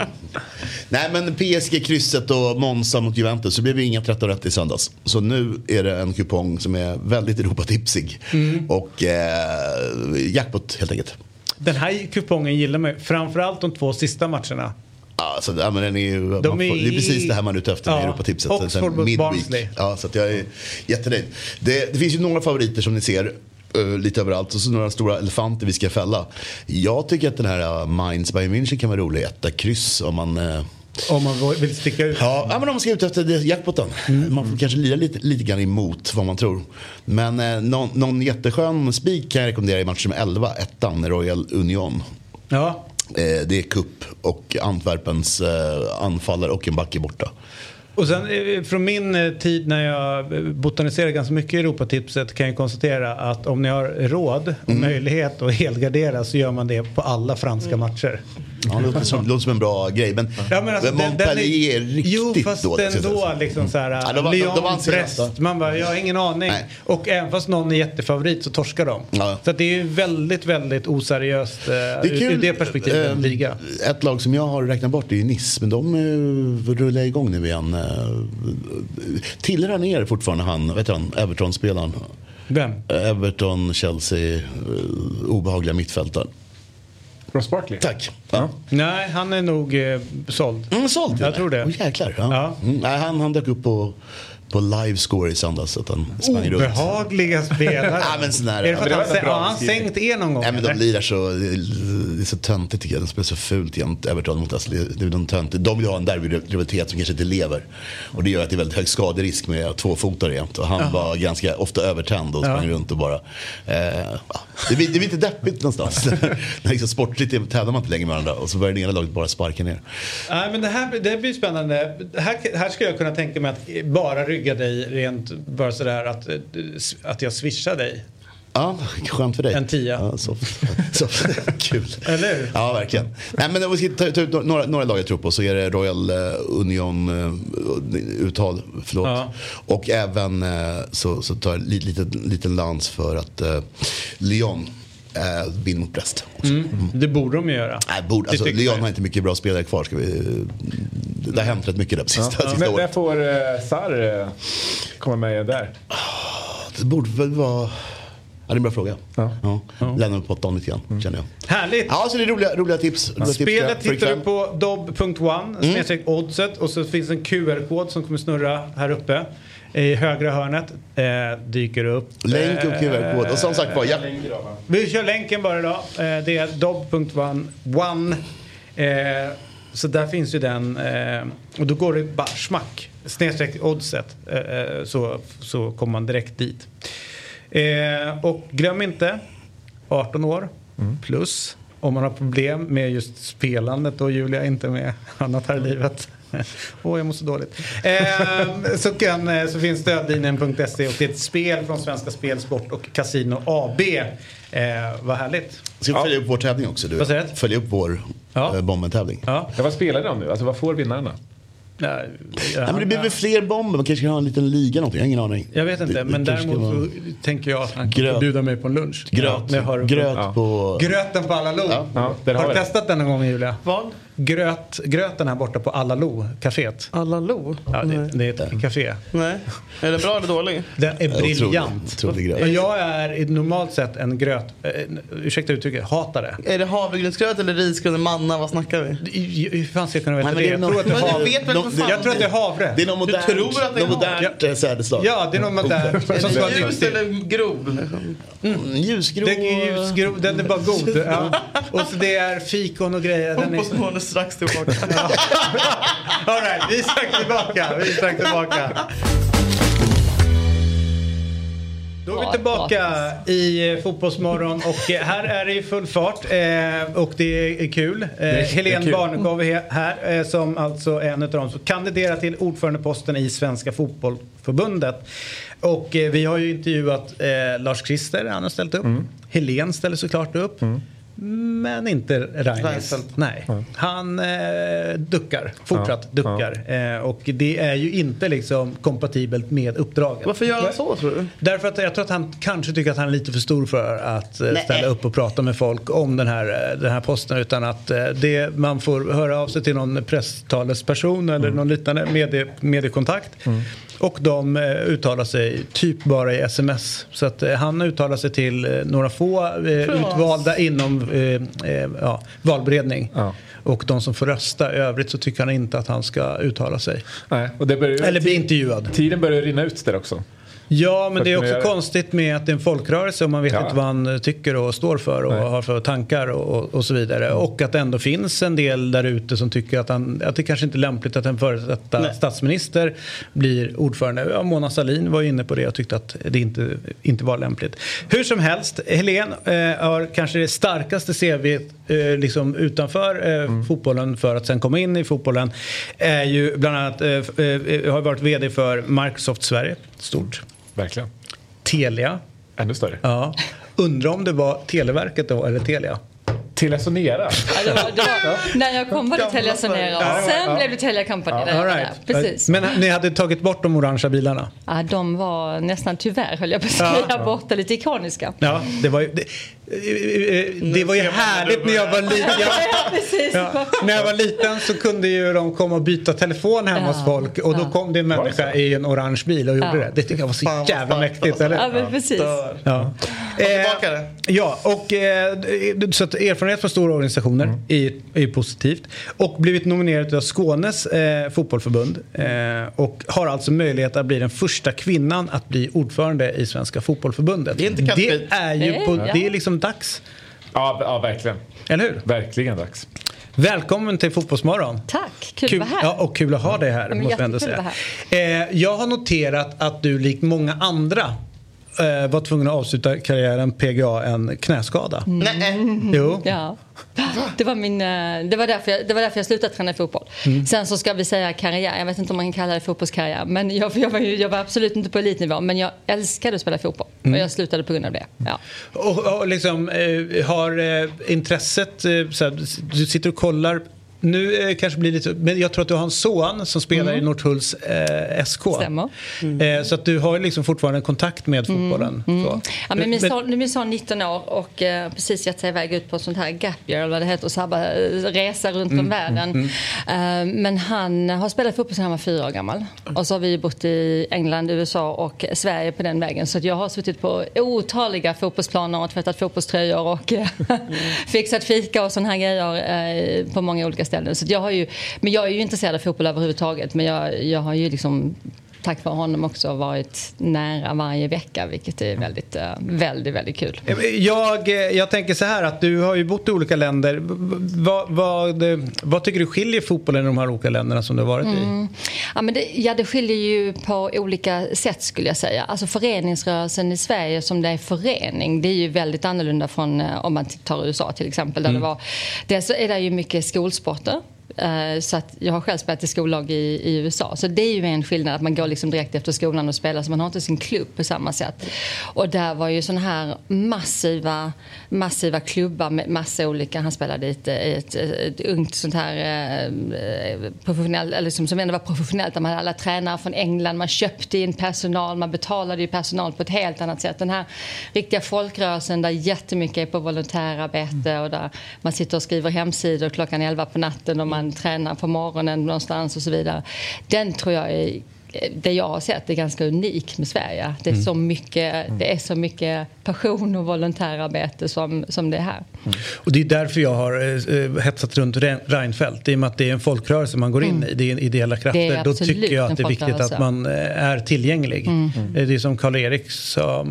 Nej men PSG, krysset och Monza mot Juventus. Så blev det inga 13 rätt i söndags. Så nu är det en kupong som är väldigt Europatipsig. Mm. Och eh, jackpot helt enkelt. Den här kupongen gillar man ju. Framförallt de två sista matcherna. Ja, så, ja, men den är ju, De får, är det är precis det här man är ute efter med Ja, Europatipset. Oxford mot. Barnsley. Ja, så att jag är jättenöjd. Det, det finns ju några favoriter som ni ser. eh, lite överallt och så några stora elefanter vi ska fälla. Jag tycker att den här uh, Mainz Bayern München kan vara rolig. Etta kryss om man eh, Om man vill sticka ut. Ja, ja, men om man ska ut efter jackpoten. Man får kanske lira lite, lite grann emot vad man tror. Men eh, någon, någon jätteskön spik kan jag rekommendera i match nummer 11, ettan, Royal Union. Ja. Eh, det är kupp och Antwerpens eh, anfallare och en back är borta. Och sen eh, från min eh, tid när jag eh, botaniserade ganska mycket i Europatipset kan jag konstatera att om ni har råd och Mm. möjlighet att helgardera så gör man det på alla franska matcher. Ja, det låter som, låter som en bra grej. Men, Ja, men alltså, men den- den Montpellier är riktigt Jo fast dåligt. ändå liksom så här, Ja, de var- de- Lyon, de Brest. Man bara, jag har ingen aning. Nej. Och även fast någon är jättefavorit så torskar de. Ja. Så att det är ju väldigt, väldigt oseriöst eh, Det är ur, ur det perspektivet, Eh, liga. Ett lag som jag har räknat bort är ju Nice, men de uh, rullar igång nu igen. Uh, tillhör han er fortfarande han, vet han, Everton-spelaren? Vem? Everton, Chelsea, uh, obehagliga mittfältaren. Ross Barkley? Tack. Ja. Nej, han är nog eh, såld. Mm, sålt Jag tror det. Oh, jäklar. Ja. Ja. Mm, nej, han, han dök upp på, på livescore i söndags. Så att han sprang runt. Obehagliga spelare. Ja, men sån där- är det för att han, har han sänkt er någon gång? Nej, men de lirar så, är så töntigt tycker jag. De spelar så fult jämt, Everton mot. Det är de töntigt. De vill ha en derbyrivalitet som kanske inte lever. Och det gör att det är väldigt hög skaderisk med tvåfotare jämt. Och han var ganska ofta övertänd och sprang runt och bara... Eh, ja. det, blir, det blir inte deppigt någonstans. När liksom sportligt tävlar man inte längre med varandra och så börjar det ena laget bara sparka ner. Nej, men det här det blir spännande. Här, här skulle jag kunna tänka mig att bara rygga dig rent bara sådär att, eh, att jag swishar dig. Ja, skönt för dig. En tia. Ja, soft. soft. Kul. Eller hur? Ja, verkligen. Nej, men om vi ska ta, ta ut några, några lag jag tror på så är det Royal eh, Union eh, uttal, förlåt. Ja. Och även eh, så, så tar jag en liten, liten, lans för att eh, Lyon eh, vinner mot Brest. också. Mm. Det borde de ju göra. Nej, borde, alltså, Lyon har inte mycket bra spelare kvar. Ska vi, det har hänt rätt mycket där på sista, sista Men när året. får uh, Sarr eh, komma med igen där? Det borde väl vara... Ja, det är en bra fråga. Ja. Ja. Lämna mig på pottan lite grann, känner jag. Härligt! Ja, så det är roliga, roliga tips. Roliga tips Spelet hittar du på dob.one snedstreck oddset och så finns en QR-kod som kommer snurra här uppe. I högra hörnet eh, dyker upp. Länk och QR-kod. Och som sagt var, ja, Vi kör länken bara idag. Eh, det är dob.one. Eh, så där finns ju den. Eh, och då går det bara smack. Snedstreck oddset. Eh, eh, så, så kommer man direkt dit. Eh, och glöm inte 18 år plus. Om man har problem med just spelandet och Julia inte med annat här i livet. Åh, jag mår så dåligt. Eh, så, kan, eh, så finns stödlinjen.se och det är ett spel från Svenska Spel, Sport och Casino AB. Eh, vad härligt. Ska vi följa upp vår tävling också? Du? Vad säger du? Följa upp vår Ja. ja. bomben-tävling. Ja. Ja, vad spelar de nu? Alltså vad får vinnarna? Nej, Nej, men det blir väl fler bomber? Man kanske kan ha en liten liga någonting. Jag har ingen aning. Jag vet inte, Det- men däremot vara- så tänker jag att han kan bjuda mig på en lunch. Gröt, Ja, gröt Ja. på... Gröten på alla Lo. Ja, där har har du testat den någon gång Julia? Vad? Gröt, gröten här borta på alla Lo, kaféet. Alla Lo? Ja, det, det är ett café. Nej. Är det bra eller dålig? Den är briljant. Och jag är i normalt sett en gröt, eh, ursäkta uttrycket, hatare. Är det havregrynsgröt eller risgröt manna? Vad snackar vi? Hur fan ska jag kunna veta Nej, men det? Jag tror att det Men är du havre. Jag tror att det är havre. Det är något modernt, tror att det är något modernt eh, sädesslag. Ja, det är något ska Är det ljus eller grov? Liksom? Mm, ljusgrå. Den är ljusgrå, den är bara god. Ja. Och så det är fikon och grejer. Den är... strax tillbaka. All right, vi är strax tillbaka. Vi är strax tillbaka. Då är vi tillbaka i eh, Fotbollsmorgon och eh, här är det i full fart eh, och det är kul. Helene. Barnekow är här som alltså är en av dem som kandiderar till ordförandeposten i Svenska Fotbollförbundet. Och vi har ju intervjuat Lars-Christer, han har ställt upp. Helene ställer såklart upp. Men inte Reinfeldt. Nej, han eh, duckar. Fortsatt Ja, duckar. Eh, och det är ju inte liksom kompatibelt med uppdraget. Varför gör han så tror du? Därför att jag tror att han kanske tycker att han är lite för stor för att eh, ställa upp och prata med folk om den här, eh, den här posten. Utan att eh, det, man får höra av sig till någon presstalesperson eller någon liknande medie, mediekontakt. Och de eh, uttalar sig typ bara i sms. Så att eh, han uttalar sig till eh, några få eh, utvalda inom ja, valberedning. Ja. Och de som får rösta. I övrigt så tycker han inte att han ska uttala sig. Nej, och det börjar ju, Eller bli intervjuad. Tiden börjar rinna ut där också. Ja, men det är också konstigt med att det är en folkrörelse och man vet Ja. inte vad han tycker och står för och Nej. har för tankar och, och så vidare. Och att det ändå finns en del där ute som tycker att, han, att det kanske inte är lämpligt att en före detta statsminister blir ordförande. Ja, Mona Sahlin var ju inne på det och tyckte att det inte, inte var lämpligt. Hur som helst, Helen eh, har kanske det starkaste CV eh, liksom utanför eh, Mm. fotbollen för att sen komma in i fotbollen. Är ju bland annat, eh, eh, har varit vd för Microsoft Sverige, stort. Verkligen. Telia. Ännu större. Ja. Undrar om det var Televerket då eller Telia? Telia Sonera. Ja, det var, det var, när jag kom var det Telia Sonera Ja, och sen ja. blev det Telia Company. där All jag var right. där. Precis. Men ni hade tagit bort de orangea bilarna? Ja, de var nästan tyvärr höll jag på att säga Ja. borta, lite ikoniska. Ja, det var ju, det, eh, det var ju härligt när jag var liten. Ja, när jag var liten så kunde ju de komma och byta telefon hemma hos folk och då Ja. kom det en människa i en orange bil och gjorde Ja. det. Det tycker jag var så jävla mäktigt, alltså. eller? Ja, men precis. Ja. det. Ja, och eh, så att erfarenhet från stora organisationer Mm. är, är positivt. Och blivit nominerad av Skånes eh, fotbollförbund. Eh, och har alltså möjlighet att bli den första kvinnan att bli ordförande i Svenska fotbollförbundet. Det är inte kattskit. Det är ju på, det är liksom dags. Ja, ja, verkligen. Eller hur? Verkligen dags. Välkommen till Fotbollsmorgon. Tack, kul, att vara här. Ja, och kul att ha dig här. men måste jag ändå säga. Eh, jag har noterat att du likt många andra eh, var tvungen att avsluta karriären PGA en knäskada. Nej. Jo. Ja. Det var, min, eh, det, var därför jag, det var därför jag slutade träna fotboll. Mm. Sen så ska vi säga karriär, jag vet inte om man kan kalla det fotbollskarriär. Men jag, jag, var, ju, jag var absolut inte på elitnivå, men jag älskade att spela fotboll. Mm. Och jag slutade på grund av det. Ja. Och, och liksom, eh, har eh, intresset, eh, såhär, du sitter och kollar nu eh, kanske blir lite, men jag tror att du har en son som spelar i Norrtulls eh, SK. Stämmer. Eh, så att du har liksom fortfarande kontakt med fotbollen. Så. Ja, men min, son, nu är min son 19 år och eh, precis gett sig iväg ut på sånt här gap year, eller vad det heter, och sabba, eh, resa runt Mm, om världen. Eh, men han har spelat fotboll sedan han var fyra år gammal. Och så har vi bott i England, USA och Sverige på den vägen. Så att jag har suttit på otaliga fotbollsplaner och tvättat fotbollströjor och eh, fixat fika och såna här grejer på många olika ställen. Så jag har ju, men jag är ju intresserad av fotboll överhuvudtaget. Men jag, jag har ju liksom tack vare honom också varit nära varje vecka vilket är väldigt, eh, väldigt, väldigt kul. Jag, eh, jag tänker så här att du har ju bott i olika länder. Vad, vad, eh, vad tycker du skiljer fotbollen i de här olika länderna som du har varit i? Ja, men det, ja, det skiljer ju på olika sätt skulle jag säga. Alltså föreningsrörelsen i Sverige som det är förening, det är ju väldigt annorlunda från eh, om man tar USA till exempel. Där det var, dels är det ju mycket skolsporter. Eh, så att jag har själv spelat i skollag i, i USA. Så det är ju en skillnad att man går liksom direkt efter skolan och spelar. Så man har inte sin klubb på samma sätt. Och där var ju sådana här massiva, massiva klubbar med massa olika. Han spelade i ett, ett, ett ungt sånt här eh, professionellt, eller liksom, som ändå var professionellt. Där man hade alla tränare från England. Man köpte in personal. Man betalade ju personal på ett helt annat sätt. Den här riktiga folkrörelsen där jättemycket är på volontärarbete och där man sitter och skriver hemsidor klockan 11 på natten och man tränar på morgonen någonstans och så vidare. Den tror jag är det jag har sett är ganska unik med Sverige. Det är, så, mycket, det är så mycket passion och volontärarbete som, som det är här. Och det är därför jag har eh, hetsat runt Re- Reinfeldt. I och med att det är en folkrörelse man går in i. Det är ideella krafter. Mm. Är Då tycker jag att det är viktigt att man eh, är tillgänglig. Mm. Eh, Det är som Karl-Erik sa,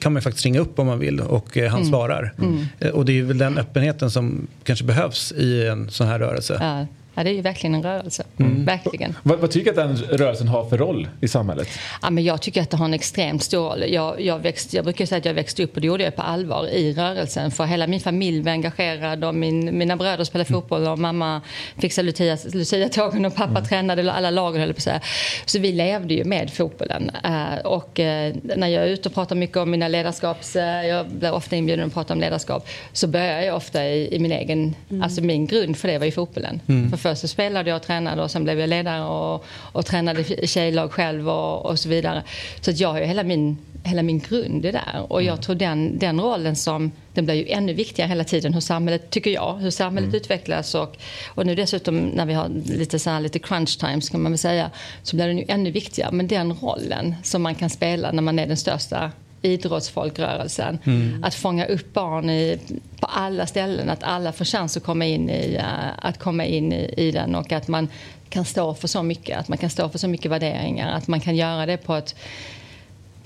kan man faktiskt ringa upp om man vill och eh, han Mm. svarar. Mm. Eh, Och det är väl den öppenheten som kanske behövs i en sån här rörelse. Ja, ja, det är ju verkligen en rörelse. Mm. Verkligen. Vad, vad tycker du att den rörelsen har för roll i samhället? Ja, men jag tycker att det har en extremt stor roll. Jag, jag, växt, jag brukar säga att jag växte upp och det gjorde jag på allvar i rörelsen. För hela min familj var engagerad och min, mina bröder spelade fotboll och mamma fixade Lucia, Lucia-tågen och pappa tränade alla lagen höll på säga. Så vi levde ju med fotbollen. Eh, och eh, när jag är ute och pratar mycket om mina ledarskaps... eh, jag blir ofta inbjuden att prata om ledarskap. Så börjar jag ofta i, i min egen... Alltså min grund för det var ju fotbollen. Mm. För Först så spelade jag och tränade och sen blev jag ledare och, och tränade tjejlag själv och, och så vidare. Så jag har ju hela min, hela min grund i där. Och jag tror den, den rollen som, den blir ju ännu viktigare hela tiden hur samhället, tycker jag, hur samhället utvecklas och, och nu dessutom när vi har lite så här, lite crunch times kan man väl säga, så blir den ju ännu viktigare. Men den rollen som man kan spela när man är den största idrottsfolkrörelsen. Mm. Att fånga upp barn i, på alla ställen, att alla får chans att komma in, i, eh, att komma in i, i den och att man kan stå för så mycket, att man kan stå för så mycket värderingar, att man kan göra det på ett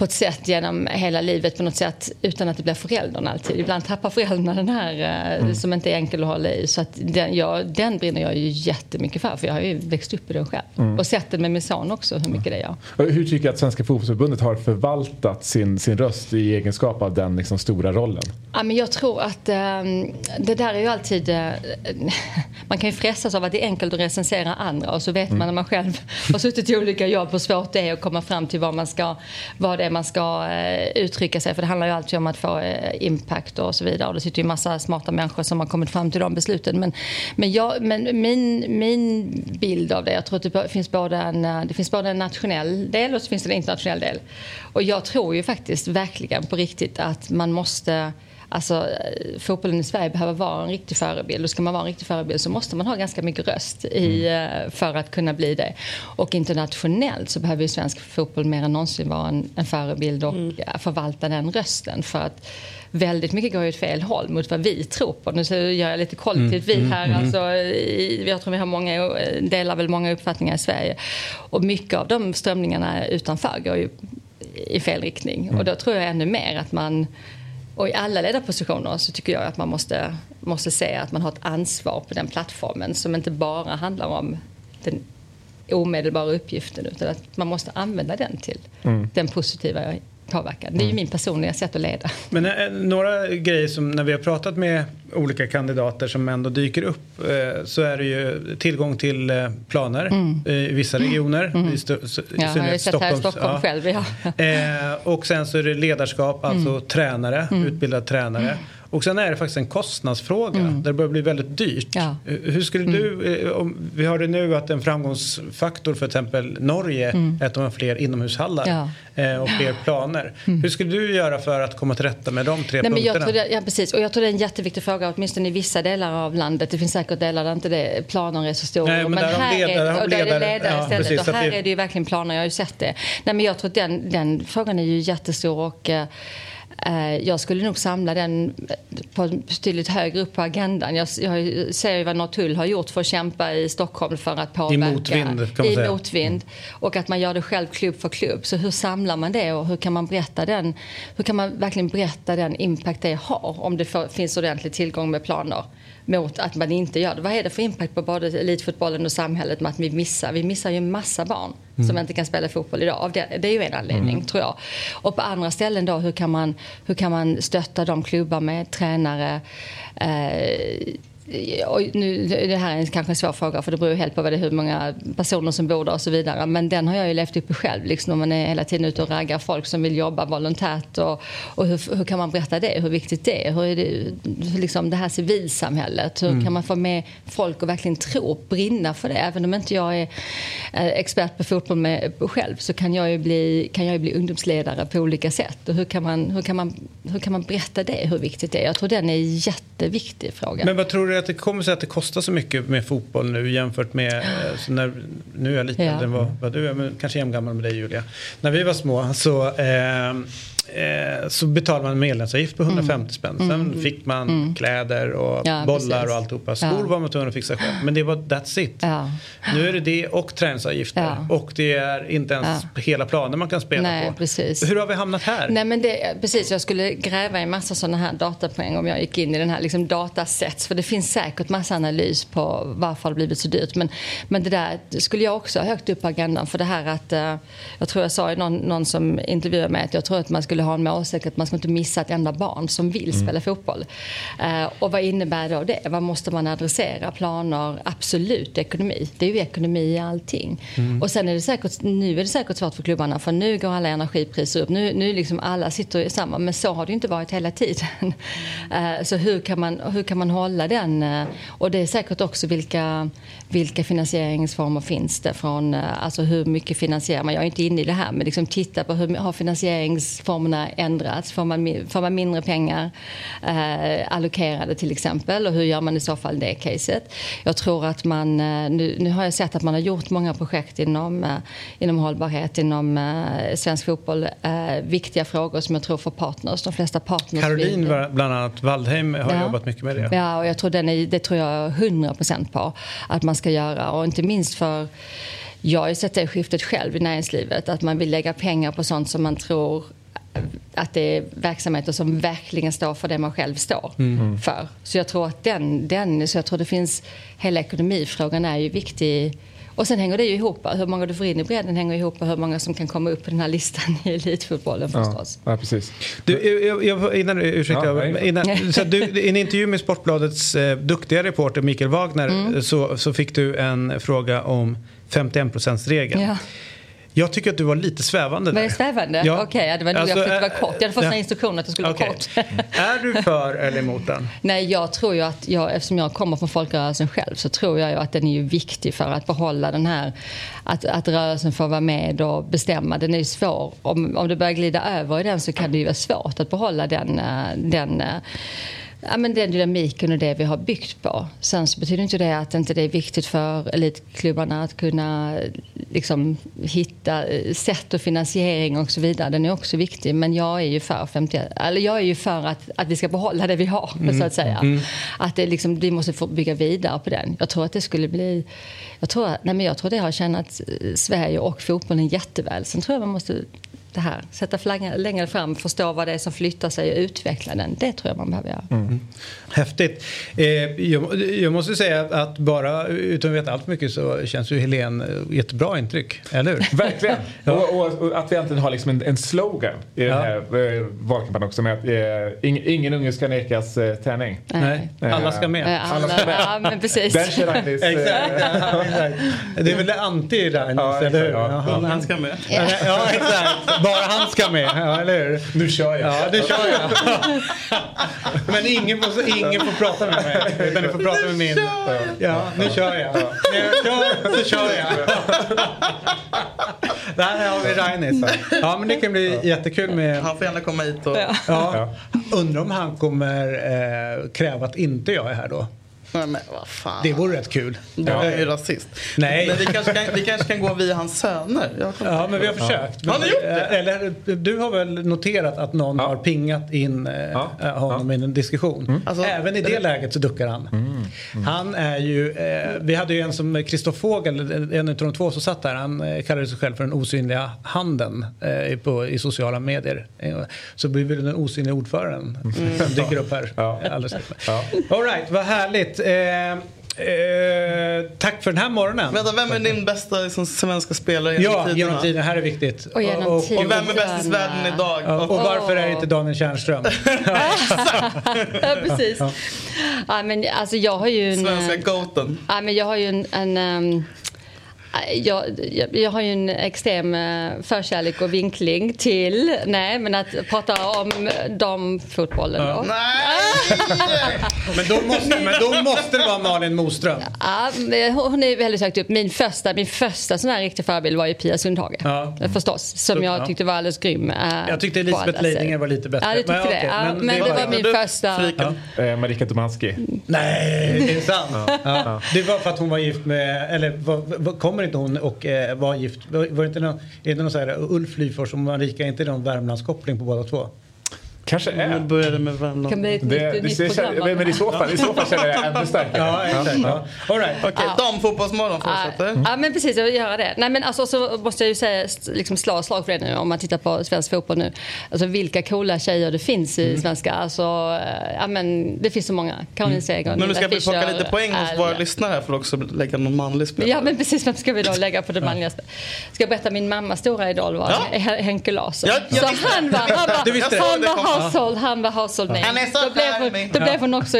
på ett sätt genom hela livet på något sätt utan att det blir föräldern alltid. Ibland tappar föräldrarna den här eh, Mm. som inte är enkel att hålla i. Så att den, ja, den brinner jag ju jättemycket för för jag har ju växt upp i den själv. Mm. Och sett den med min son också hur mycket det gör. Hur tycker du att Svenska fotbollsförbundet har förvaltat sin, sin röst i egenskap av den liksom stora rollen? Ja, men jag tror att eh, det där är ju alltid... Eh, man kan ju frestas av att det är enkelt att recensera andra och så vet Mm. man när man själv har suttit i olika jobb hur svårt det är att komma fram till vad, man ska, vad det är man ska eh, uttrycka sig. För det handlar ju alltid om att få eh, impact och så vidare. Och det sitter ju massa smarta människor som har kommit fram till de besluten. Men, men, jag, men min, min bild av det, jag tror att det finns, både en, eh, det finns både en nationell del och så finns det en internationell del. Och jag tror ju faktiskt verkligen på riktigt att man måste Alltså, eh, fotbollen i Sverige behöver vara en riktig förebild och ska man vara en riktig förebild så måste man ha ganska mycket röst i, eh, för att kunna bli det. Och internationellt så behöver ju svensk fotboll mer än någonsin vara en, en förebild och eh, förvalta den rösten. För att väldigt mycket går ju åt fel håll mot vad vi tror på. Nu så gör jag lite kollektivt Mm, vi mm, här. mm. Alltså, i, jag tror vi har många, delar väl många uppfattningar i Sverige. Och mycket av de strömningarna utanför går ju i fel riktning. Och då tror jag ännu mer att man och i alla ledarpositioner så tycker jag att man måste, måste se att man har ett ansvar på den plattformen som inte bara handlar om den omedelbara uppgiften utan att man måste använda den till Mm. den positiva påverkan. Det är ju min personliga sätt att leda. Men eh, några grejer som när vi har pratat med olika kandidater som ändå dyker upp eh, så är det ju tillgång till eh, planer Mm. i vissa regioner. I st- i Jag har ju sett här i Stockholm ja. själv. Ja. Och sen så är det ledarskap, alltså Mm. tränare, Mm. utbildad tränare. Och sen är det faktiskt en kostnadsfråga Mm. där det börjar bli väldigt dyrt. Ja. Hur skulle du, eh, om, vi hörde nu att en framgångsfaktor för till exempel Norge Mm. är att de har fler inomhushallar Ja. eh, och fler planer. Hur skulle du göra för att komma till rätta med de tre Nej, men punkterna? jag tror det, ja, precis. Och jag tror det är en jätteviktig fråga, åtminstone i vissa delar av landet. Det finns säkert delar där inte det, planer är så stora. Nej, men där har ledare- är, har och där är det ledare- ledare ja, istället. precis, och här det- är det ju verkligen planer, jag har ju sett det. Nej, men jag tror att den, den frågan är ju jättestor och eh, jag skulle nog samla den på betydligt högre upp på agendan. Jag, jag ser ju vad Norrtull har gjort för att kämpa i Stockholm för att påverka. motvind, kan man I säga. motvind. Och att man gör det själv klubb för klubb. Så hur samlar man det och hur kan man berätta den? Hur kan man verkligen berätta den impact det har om det finns ordentlig tillgång med planer? Mot att man inte gör det. Vad är det för impact på både elitfotbollen och samhället med att vi missar? Vi missar ju en massa barn Mm. som inte kan spela fotboll idag. Av det, det är ju en anledning, Mm. tror jag. Och på andra ställen då, hur kan man, hur kan man stötta de klubbar med tränare? Eh, nu, det här är kanske en svår fråga för det beror helt på vad det hur många personer som bor där och så vidare. Men den har jag ju levt upp i själv. Liksom, man är hela tiden ute och raggar folk som vill jobba volontärt. Och, och hur, hur kan man berätta det? Hur viktigt det är? Hur är det, liksom det här civilsamhället? Hur Mm. kan man få med folk att verkligen tro, brinna för det? Även om inte jag är eh, expert på fotboll med, själv så kan jag, ju bli, kan jag ju bli ungdomsledare på olika sätt. Och hur, kan man, hur, kan man, hur kan man berätta det, hur viktigt det är? Jag tror den är en jätteviktig fråga. Men vad tror du att det kommer sig att det kostar så mycket med fotboll nu jämfört med, eh, när, nu är jag lite Ja. äldre än vad, vad du är, men kanske jämngammal med dig Julia. När vi var små så, eh, eh, så betalade man medlemsavgift på 150 spänn. Sen Mm. fick man Mm. kläder och Ja, bollar precis. och alltihopa. Skor Ja. var man tvungen att fixa själv. Men det var that's it. Ja. Nu är det det och träningsavgifter. Och det är inte ens hela planen man kan spela Nej, på. precis. Hur har vi hamnat här? Nej, men det, precis, jag skulle gräva i massa sådana här datapoäng om jag gick in i den här liksom, datasets. För det finns säkert massa analys på varför det blivit så dyrt. Men, men det där skulle jag också ha högt upp på agendan. För det här att, eh, jag tror jag sa i någon, någon som intervjuade mig att jag tror att man skulle skulle ha en målsättning att man ska inte missa ett enda barn som vill Mm. spela fotboll. Eh, och vad innebär då det? Vad måste man adressera? Planer? Absolut ekonomi. Det är ju ekonomi i allting. Mm. Och sen är det säkert, nu är det säkert svårt för klubbarna för nu går alla energipriser upp. Nu, nu liksom alla sitter i samma, men så har det inte varit hela tiden. Eh, så hur kan, man, hur kan man hålla den? eh, Och det är säkert också vilka, vilka finansieringsformer finns det från, eh, alltså hur mycket finansierar man? Jag är inte inne i det här, men liksom titta på hur har finansieringsformerna ändrats? Får man, får man mindre pengar eh, allokerade till exempel? Och hur gör man i så fall det caset? Jag tror att man, eh, nu, nu har jag sett att man har gjort många projekt inom, eh, inom hållbarhet, inom eh, svensk fotboll. Eh, viktiga frågor som jag tror för partners, de flesta partners Caroline vill- bland annat, Waldheim har Ja. jobbat mycket med det. Ja, och jag tror den är, det tror jag 100% på att man ska göra. Och inte minst för, jag har ju sett det skiftet själv i näringslivet, att man vill lägga pengar på sånt som man tror att det är verksamheter som verkligen står för det man själv står Mm. för. Så jag tror att den, den, så jag tror det finns, hela ekonomifrågan är ju viktig. Och sen hänger det ju ihop, hur många du får in i bredden hänger ihop med hur många som kan komma upp på den här listan i elitfotbollen förstås. Ja, precis. Du, jag, jag, innan, ursäkta, Ja, innan, så du, I en intervju med Sportbladets eh, duktiga reporter Mikael Wagner Mm. så, så fick du en fråga om 51%-regeln. Ja. Jag tycker att du var lite svävande Var där. jag svävande? Ja. Okej, ja, det var nog Alltså, jag eh, vara kort. Jag hade fått ja. såna instruktioner att jag skulle Okej. vara kort. Är du för eller emot den? Nej, jag tror ju att jag, eftersom jag kommer från folkrörelsen själv så tror jag ju att den är ju viktig för att behålla den här, att, att rörelsen får vara med och bestämma. Den är ju svår. Om, om det börjar glida över i den så kan det ju vara svårt att behålla den, eh, den eh, Ja, men den dynamiken och det vi har byggt på. Sen så betyder inte det att inte det är viktigt för elitklubbarna att kunna liksom, hitta eh, sätt och finansiering och så vidare. Den är också viktig. Men jag är ju för, 50, eller jag är ju för att, att vi ska behålla det vi har, Mm. så att säga. Mm. Att det liksom, vi måste få bygga vidare på den. Jag tror att det skulle bli... Jag tror, att- nej men jag tror det har tjänat eh, Sverige och fotbollen jätteväl. Sen tror jag man måste det här, sätta flaggan längre fram, förstå vad det är som flyttar sig och utveckla den. Det tror jag man behöver göra. Mm. Häftigt. Eh, jag, jag måste säga att, bara utan att veta allt mycket så känns ju Helene eh, jättebra intryck, eller hur? Verkligen. Ja. Och, och, och att vi äntligen har liksom en, en slogan i den här eh, valkampanjen också med att eh, ing, ingen unge ska nekas eh, träning. Nej. Alla ska med. Eh, alla ska med. Ja, men precis. Den kör Ragnis. eh, Exakt, ja, exakt. Det är väl det anti-Ragnis, Ja, eller hur? ja. Ja, han- Han ska med. Ja, ja, exakt. Bara han ska med, ja, eller hur? Nu kör jag. Ja, det kör jag. Men ingen får, ingen får prata med mig, utan ni får prata med min. Ja, nu kör jag. När jag kör så kör jag. Där har vi Ragnis. Ja, men det kan bli jättekul med... Han får gärna komma hit och... Ja. Undrar om han kommer eh, kräva att inte jag är här då. Nej, men vad fan. Det vore rätt kul. Du är ju rasist. Nej. Men vi kanske kan, vi kanske kan gå via hans söner. Ja, men vi har försökt. Har ni gjort det? Eh, Eller, du har väl noterat att någon har pingat in eh, honom i en diskussion. Alltså, Även i det det- läget så duckar han. Han är ju, eh, vi hade ju en som Christoph Fogel, en av de två som satt där, han eh, kallade sig själv för den osynliga handen eh, på, i sociala medier. Eh, så blir vi den osynliga ordföranden som dyker upp här. Alldeles ja. All right, vad härligt. Eh, eh, tack för den här morgonen. Vänta, vem är din bästa liksom, svenska spelare genom Ja, tiderna? genom tiden. Det här är viktigt. Och genom Och vem är bäst i världen idag? Ja, och varför är det inte Daniel Tjärnström? ja, precis. Ja. men, alltså, jag har ju en... Svenska eh, goaten. Ja, men jag har ju en... en ehm, jag, jag, jag har ju en extrem eh, förkärlek och vinkling till, nej men att prata om damfotbollen då. men, då måste, men då måste det vara Malin Moström. Ja, hon är väldigt högt upp. Min första, min första sån här riktig förebild var ju Pia Sundhage. Ja. Förstås. Som Så- jag ja. tyckte var alldeles grym. eh, Jag tyckte Elisabeth. Leidinger var lite bättre. Ja, du tyckte Men det. okej, Ja, men men, det det, var- var min du- första... Eh, Marika Tomanski. Nej, det är sant. Ja. Det var för att hon var gift med, eller var, var, kommer inte hon och eh, var gift? Var, var det inte någon, är det någon så här, Ulf Lyfors och Marika, är inte det någon Värmlandskoppling på båda två? Kanske är. Nu började med Värmland. Kan bli ett Det, nytt, det, nytt det, program. men, men i så fall, i så fall känner jag ännu starkare. Ja, exakt. Ja. All right. Okej, damfotbollsmorgon fortsätter. Ja, men precis. Jag vill göra det. Nej, men alltså, så måste jag ju säga, liksom slå slag för det nu om man tittar på svensk fotboll nu. Alltså vilka coola tjejer det finns i svenska. Alltså, ja, men det finns så många. Caroline Seger, Men nu ska vi plocka lite poäng hos våra lyssnare här för att också lägga någon manlig spelare. Ja men precis, vem ska vi då lägga på det manligaste? Ska jag berätta min mammas stora idol var Ja. Hen- Henke Larsson. Ja, jag så han var, han var, Du visste det. han var household, han var household name. Han är så då blev hon, då blev hon också.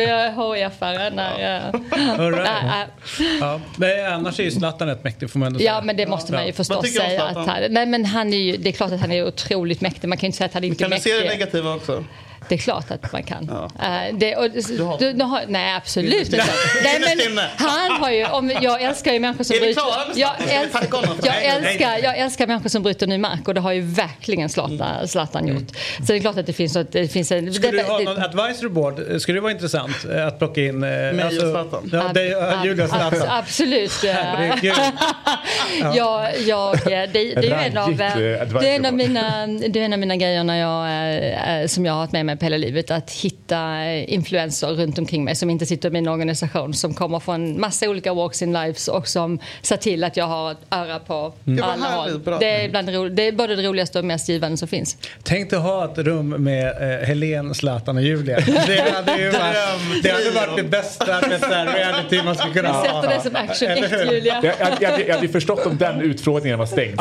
Ja. Men annars är ju Zlatan rätt mäktig får man ändå säga. Ja men det måste man ju förstås säga. Att han, nej men han är ju, det är klart att han är otroligt mäktig. Man kan ju inte säga att han inte är Kan du se mäktig. det negativa också? Det är klart att man kan. Ja. Eh, det, och, du, du har, nej absolut inte. nej, men han har ju, om, jag älskar ju människor som bryter... Jag, för jag, det? älskar, jag älskar människor som bryter ny mark och det har ju verkligen Zlatan, Zlatan gjort. Så det är klart att det finns, något- det finns en... Skulle det, du ha det- någon advisory board? Skulle det vara intressant eh, att plocka in... Mig och Zlatan. Ja, och ab- Julia Zlatan. Absolut. eh. Herregud. jag, det, det är en av, eh, det är en av mina, det är en av mina grejer när jag, eh, som jag har haft med mig på hela livet. Att hitta eh, influenser runt omkring mig som inte sitter i min organisation. Som kommer från massa olika walks in lives och som ser till att jag har ett öra på var alla håll. Det är, bland det, det är både det roligaste och mest givande som finns. Tänk dig ha ett rum med eh, Helen, Zlatan och Julia. Det hade ju varit, det hade varit det bästa reality man skulle kunna Vi ha. sätter det som action Eller 1 hur? Julia. Jag, jag, jag, jag hade ju förstått om den utfrågningen var stängd.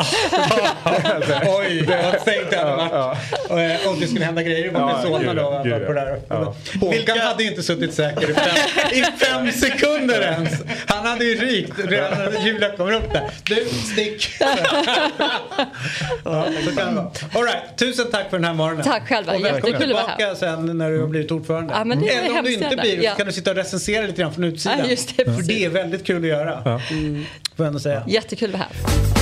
Oj, vad stängt det hade varit. Och, eh, Om det skulle hända grejer med Ja, Gud, då. gud, På där. ja. Håkan hade ju inte suttit säker i fem, i fem sekunder ens. Han hade ju rykt redan när Julia kommer upp där. Du, stick! ja, det. All right, tusen tack för den här morgonen. Tack själva, jättekul att vara här. tillbaka sen när du har blivit ordförande. Ja, men det Eller om du inte blir det Ja. så kan du sitta och recensera lite grann från utsidan. Ja, just det, För det är väldigt kul att göra. Ja. Får jag ändå säga. Jättekul att vara här.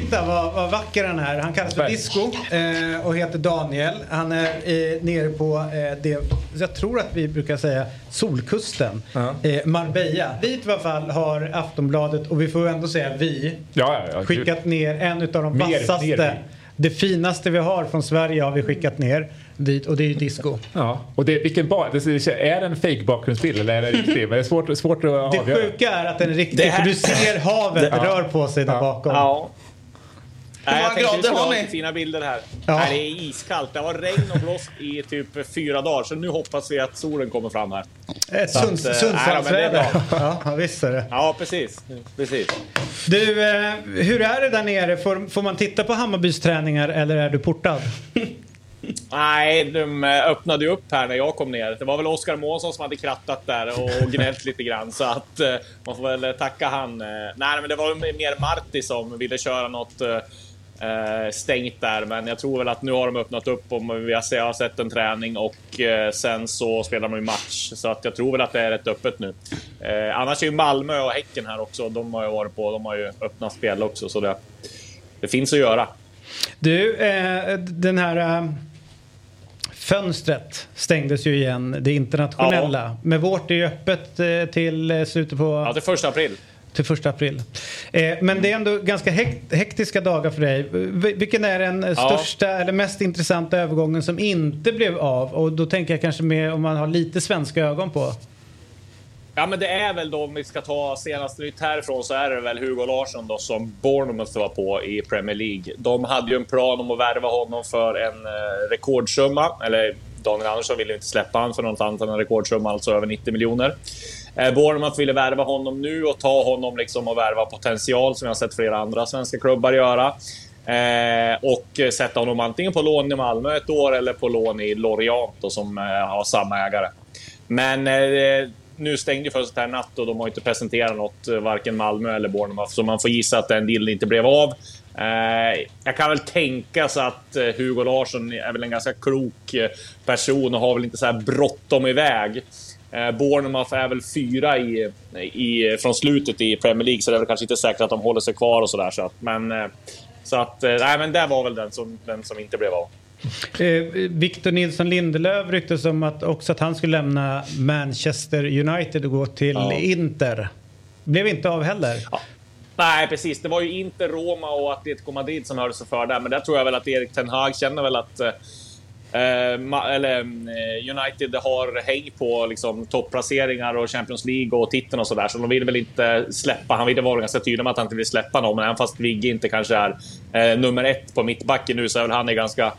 Titta vad, vad vacker han är. Han kallas för. Disco eh, och heter Daniel. Han är eh, nere på eh, det, jag tror att vi brukar säga Solkusten. Ja. Eh, Marbella. Dit i alla fall har Aftonbladet och vi får ändå säga vi Ja, ja, ja, skickat ner en av de Mer- vassaste. mer det finaste vi har från Sverige har vi skickat ner dit och det är ju Disco. Ja, och det, vilken ba- det, är det en fake bakgrundsbild eller är det riktig? Men det är svårt, svårt att Det avgöra. sjuka är att den är riktig Det här- för du ser havet Det- ja. rör på sig där Ja. bakom. Ja. Nej, jag tänkte grader vi skulle har ha ni? fina bilder här. Ja. Nej, det är iskallt. Det var regn och blåst i typ fyra dagar, så nu hoppas vi att solen kommer fram här. Ett att, Sunds, eh, Sundsvallsväder. Ja, visst är det. Ja, precis. precis. Du, eh, hur är det där nere? Får, får man titta på Hammarbys träningar eller är du portad? Nej, de eh, öppnade ju upp här när jag kom ner. Det var väl Oskar Månsson som hade krattat där och gnällt lite grann. Så att eh, man får väl tacka han. Eh, Nej, men det var mer Marti som ville köra något eh, stängt där. Men jag tror väl att nu har de öppnat upp och vi har, jag har sett en träning och eh, sen så spelar de ju match. Så att jag tror väl att det är rätt öppet nu. Eh, annars är ju Malmö och Häcken här också. De har ju varit på. De har ju öppnat spel också. Så det, det finns att göra. Du, eh, den här eh, fönstret stängdes ju igen, det internationella. Men vårt är ju öppet eh, till eh, slutet på... Ja, till första april. Till första april. Eh, men det är ändå ganska hek- hektiska dagar för dig. Vilken är den eh, Ja. största eller mest intressanta övergången som inte blev av? Och då tänker jag kanske med om man har lite svenska ögon på. Ja, men det är väl då, om vi ska ta senaste nytt härifrån, så är det väl Hugo Larsson då som Bournemouth var på i Premier League. De hade ju en plan om att värva honom för en eh, rekordsumma, eller Daniel Andersson ville inte släppa honom för något annat än en rekordsumma, alltså över 90 miljoner. Eh, Bournemouth ville värva honom nu och ta honom liksom och värva potential, som jag har sett flera andra svenska klubbar göra. Eh, och sätta honom antingen på lån i Malmö ett år eller på lån i Lorient då, som eh, har samma ägare. Men eh, nu stängde ju fönstret här i natt och de har inte presenterat något, eh, varken Malmö eller Bournemouth, så man får gissa att den dealen inte blev av. Eh, jag kan väl tänka så att eh, Hugo Larsson är väl en ganska klok person och har väl inte så här bråttom iväg. Eh, Bournemouth är väl fyra i, i, från slutet i Premier League, så det är väl kanske inte säkert att de håller sig kvar och sådär. Så att, men, eh, så att, eh, nej, men det var väl den som, den som inte blev av. Eh, Victor Nilsson Lindelöf ryktes om att också att han skulle lämna Manchester United och gå till Ja. Inter. Blev inte av heller. Nej, precis. Det var ju inte Roma och Atletico Madrid som hörde sig för där, men där tror jag väl att Erik Ten Hag känner väl att eh, eller, mm, eh, United har häng på liksom, topplaceringar och Champions League och titeln och sådär, så de vill väl inte släppa. Han ville vara ganska tydlig med att han inte vill släppa någon, men även fast Vigge inte kanske är eh, nummer ett på mittbacken nu så är väl han en ganska